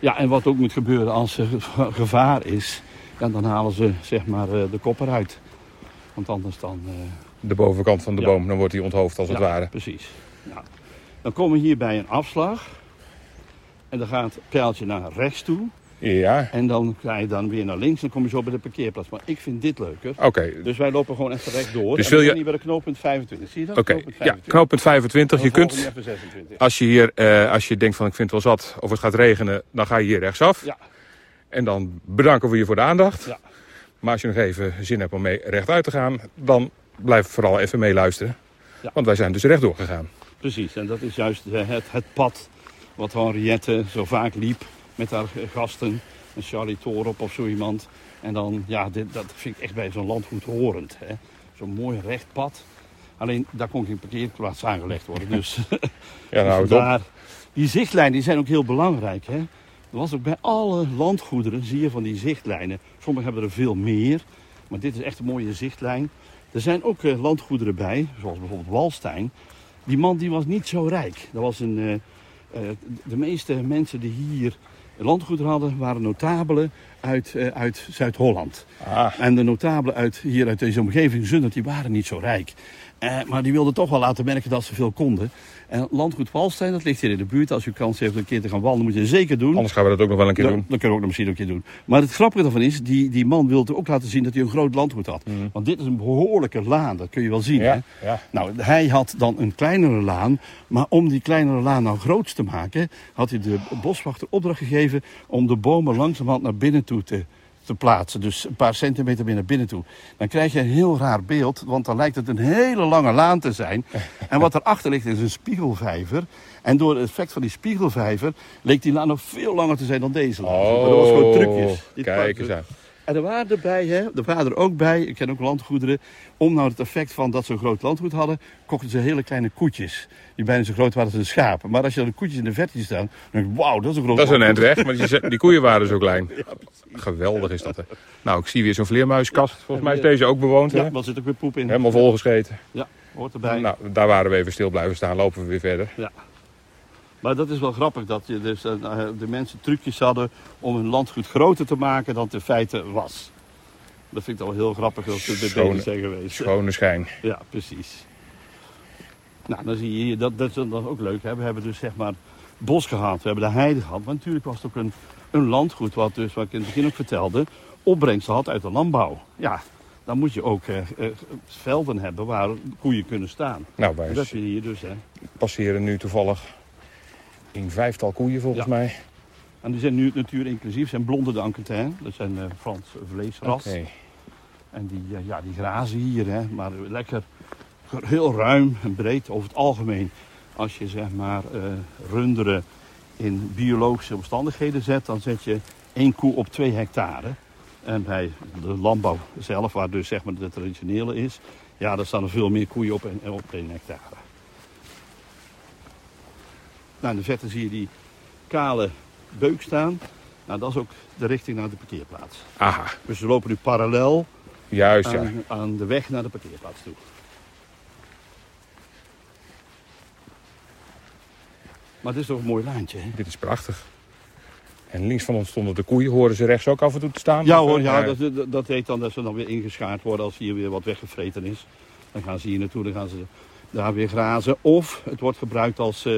Ja, en wat ook moet gebeuren als er ge- [LAUGHS] gevaar is, ja, dan halen ze zeg maar eh, de kop eruit. Want anders dan... eh, De bovenkant van de Ja. boom, dan wordt hij onthoofd als het ja, ware. Precies. Ja. Dan komen we hier bij een afslag. En dan gaat het pijltje naar rechts toe. Ja, En dan ga je dan weer naar links. Dan kom je zo bij de parkeerplaats. Maar ik vind dit leuker. oké. Dus wij lopen gewoon even rechtdoor. Dus en wil je- hier bij de knooppunt 25. Zie je dat? Oké, Knooppunt ja, 25. knooppunt 25. Je kunt, we even 26. als je hier, eh, als je denkt van ik vind het wel zat of het gaat regenen, dan ga je hier rechtsaf. Ja. En dan bedanken we je voor de aandacht. Ja. Maar als je nog even zin hebt om mee rechtuit te gaan, dan blijf vooral even meeluisteren. Ja. Want wij zijn dus rechtdoor gegaan. Precies, en dat is juist eh, het, het pad wat Henriette zo vaak liep met haar gasten. Een Charlie Torop of zo iemand. En dan, ja, dit, dat vind ik echt bij zo'n landgoed horend. hè. Zo'n mooi recht pad. Alleen, daar kon geen parkeerplaats aangelegd worden. [LAUGHS] Dus, Ja, nou, dus daar, die zichtlijnen die zijn ook heel belangrijk. Hè? Er was ook bij alle landgoederen, zie je van die zichtlijnen. Sommigen hebben er veel meer, maar dit is echt een mooie zichtlijn. Er zijn ook eh, landgoederen bij, zoals bijvoorbeeld Walstein. Die man die was niet zo rijk. Dat was een, eh, eh, de meeste mensen die hier landgoederen hadden, waren notabelen uit, eh, uit Zuid-Holland. Ah, En de notabelen uit, hier uit deze omgeving, Zundert, die waren niet zo rijk. Eh, maar die wilden toch wel laten merken dat ze veel konden. En landgoed Walstein, dat ligt hier in de buurt. Als u kans heeft om een keer te gaan wandelen, moet je zeker doen. anders gaan we dat ook nog wel een keer doen. dan kunnen we ook nog misschien een keer doen. Maar het grappige daarvan is, die, die man wilde ook laten zien dat hij een groot landgoed had. Want dit is een behoorlijke laan, dat kun je wel zien. Hè? Ja, ja. Nou, hij had dan een kleinere laan. Maar om die kleinere laan nou groot te maken, had hij de boswachter opdracht gegeven om de bomen langzamerhand naar binnen toe te, te plaatsen. Dus een paar centimeter meer naar binnen toe. Dan krijg je een heel raar beeld, want dan lijkt het een hele lange laan te zijn. En wat erachter ligt is een spiegelvijver. En door het effect van die spiegelvijver leek die laan nog veel langer te zijn dan deze laan. Maar dat was gewoon trucjes. Dit Oh, Kijk eens aan. En er waren erbij, hè, er waren er ook bij, ik ken ook landgoederen, om nou het effect van dat ze een groot landgoed hadden, kochten ze hele kleine koetjes. Die bijna zo groot waren als een schaap. Maar als je dan de koetjes in de verte staan, dan denk je, wauw, dat is een groot Dat is een eind weg, maar die, die koeien waren zo klein. [LAUGHS] Geweldig is dat. Hè. Nou, ik zie weer zo'n vleermuiskast. Volgens mij is deze ook bewoond. Hè? Ja, zit ook weer poep in. Helemaal volgescheten. Ja, hoort erbij. Nou, daar waren we even stil blijven staan. Lopen we weer verder. Maar dat is wel grappig, dat je dus, eh, de mensen trucjes hadden om hun landgoed groter te maken dan het in feite was. Dat vind ik wel heel grappig dat ze dit bezig zijn geweest. Schone schijn. Ja, precies. Nou, dan zie je hier, dat, dat is ook leuk. Hè? We hebben dus zeg maar bos gehad, we hebben de heide gehad. Maar natuurlijk was het ook een, een landgoed, wat dus, wat ik in het begin ook vertelde, opbrengsten had uit de landbouw. Ja, dan moet je ook eh, eh, velden hebben waar koeien kunnen staan. Nou, wij dat je hier dus, hè. passeren nu toevallig een vijftal koeien volgens Ja. mij. En die zijn nu natuur inclusief, zijn blonde de Anquetin. Dat zijn eh Frans vleesras. En die, eh, ja, die grazen hier, hè, maar lekker heel ruim en breed over het algemeen. Als je zeg maar eh, runderen in biologische omstandigheden zet, dan zet je één koe op twee hectare. En bij de landbouw zelf, waar dus zeg maar de traditionele is, ja, daar staan er veel meer koeien op, en, op één hectare. Nou, in de verte zie je die kale beuk staan. Nou, dat is ook de richting naar de parkeerplaats. Aha, Dus we lopen nu parallel juist ja. aan, aan de weg naar de parkeerplaats toe. Maar het is toch een mooi lijntje, hè? Dit is prachtig. En links van ons stonden de koeien. Horen ze rechts ook af en toe te staan? Ja hoor, eh, ja, dat, dat, dat heet dan dat ze dan weer ingeschaard worden als hier weer wat weggevreten is. Dan gaan ze hier naartoe, dan gaan ze daar weer grazen. Of het wordt gebruikt als, eh,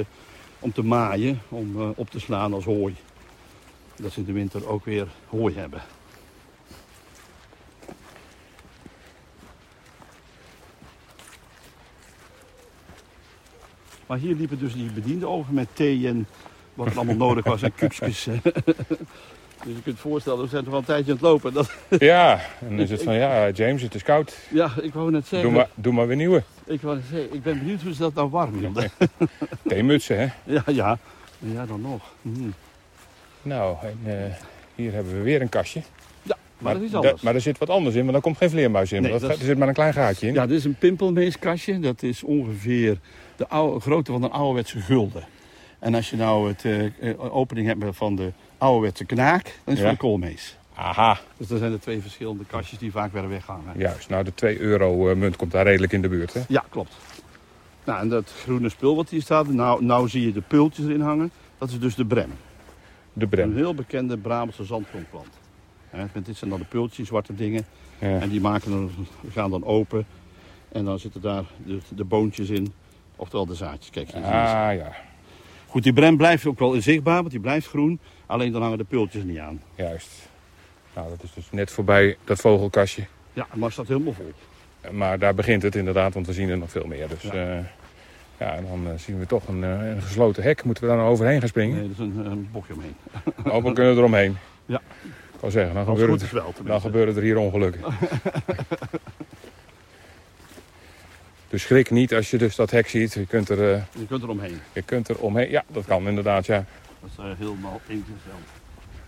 om te maaien, om eh, op te slaan als hooi. Dat ze in de winter ook weer hooi hebben. Maar hier liepen dus die bedienden over met thee en wat allemaal nodig was en koekjes. [LAUGHS] Dus je kunt je voorstellen, we zijn toch al een tijdje aan het lopen. Dat, Ja, en dan is het van ja, James, het is koud. ja, ik wou net zeggen. Doe maar, doe maar weer nieuwe. Ik, wou net zeggen, ik ben benieuwd hoe ze dat nou warm hielden. [LAUGHS] Theemutsen, hè? Ja, ja. Ja, dan nog. Hm. Nou, en, eh, hier hebben we weer een kastje. Ja, maar, dat is da- anders. maar er zit wat anders in, want daar komt geen vleermuis in. Nee, dat, dat gaat- is- Er zit maar een klein gaatje in. Ja, dit is een pimpelmeeskastje. Dat is ongeveer de oude, grootte van een ouderwetse gulden. En als je nou het eh, eh, opening hebt van de ouderwetse knaak, dan is Ja. de koolmees. Aha, Dus dat zijn de twee verschillende kastjes die vaak werden weggehangen. juist. Nou, de 2 euro eh, munt komt daar redelijk in de buurt, hè? Ja, klopt. Nou, en dat groene spul wat hier staat, nou, nou zie je de pultjes erin hangen. Dat is dus de brem. De Een brem. heel bekende Brabantse zandgrondplant. Dit zijn dan de pultjes, zwarte dingen. Ja. En die maken dan, gaan dan open. En dan zitten daar de, de boontjes in. Oftewel de zaadjes. Kijk, hier zie je. Ah, ja. Goed, die brem blijft ook wel zichtbaar, want die blijft groen. Alleen dan hangen de pultjes er niet aan. Juist. Nou, dat is dus net voorbij dat vogelkastje. Ja, maar staat helemaal vol. Maar daar begint het inderdaad, want we zien er nog veel meer. Dus Ja. en dan eh, zien we toch een, eh, een gesloten hek. Moeten we daar nou overheen gaan springen? Nee, dat is een, een bochtje omheen. Oh, we kunnen eromheen. Ja. Ik wou zeggen, dan het gebeuren, het, wel dan tenminste. gebeuren er hier ongelukken. [LAUGHS] dus schrik niet als je dus dat hek ziet. Je kunt er, eh, Je kunt er omheen. je kunt er omheen. Ja, dat kan inderdaad, ja. Dat is eh, helemaal ingesteld.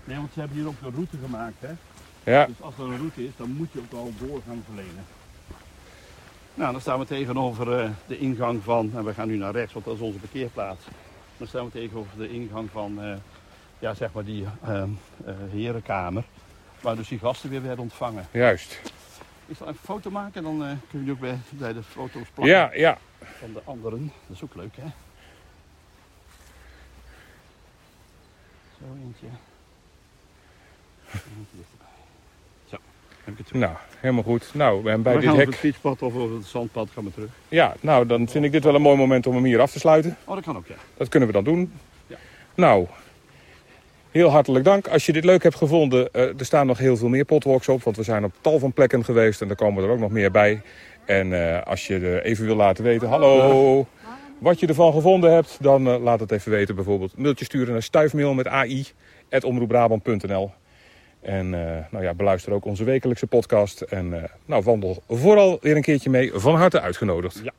Nee, want ze hebben hier ook een route gemaakt, hè. Ja, Dus als er een route is, dan moet je ook wel doorgang verlenen. Nou, dan staan we tegenover eh, de ingang van, en we gaan nu naar rechts, want dat is onze parkeerplaats. Dan staan we tegenover de ingang van, ja, zeg maar die herenkamer. Waar dus die gasten weer werden ontvangen. juist. Ik zal even een foto maken en dan eh, kun je die ook bij, bij de foto's plakken Ja, ja. van de anderen. Dat is ook leuk, hè? Zo eentje. Eentje dichterbij. Zo, heb ik het terug. Nou, helemaal goed. Nou, en bij we dit gaan over hek... het fietspad of over het zandpad gaan we terug. Ja, nou, dan vind ik dit wel een mooi moment om hem hier af te sluiten. Oh, dat kan ook, ja. Dat kunnen we dan doen. Ja. Nou, heel hartelijk dank. Als je dit leuk hebt gevonden, eh, er staan nog heel veel meer potwalks op. Want we zijn op tal van plekken geweest en er komen er ook nog meer bij. En eh, als je even wil laten weten, hallo, wat je ervan gevonden hebt, dan eh, laat het even weten. Bijvoorbeeld mailtje sturen naar stuifmail met ai, omroepbrabant.nl. En nou ja, beluister ook onze wekelijkse podcast. En nou, wandel vooral weer een keertje mee. Van harte uitgenodigd. Ja.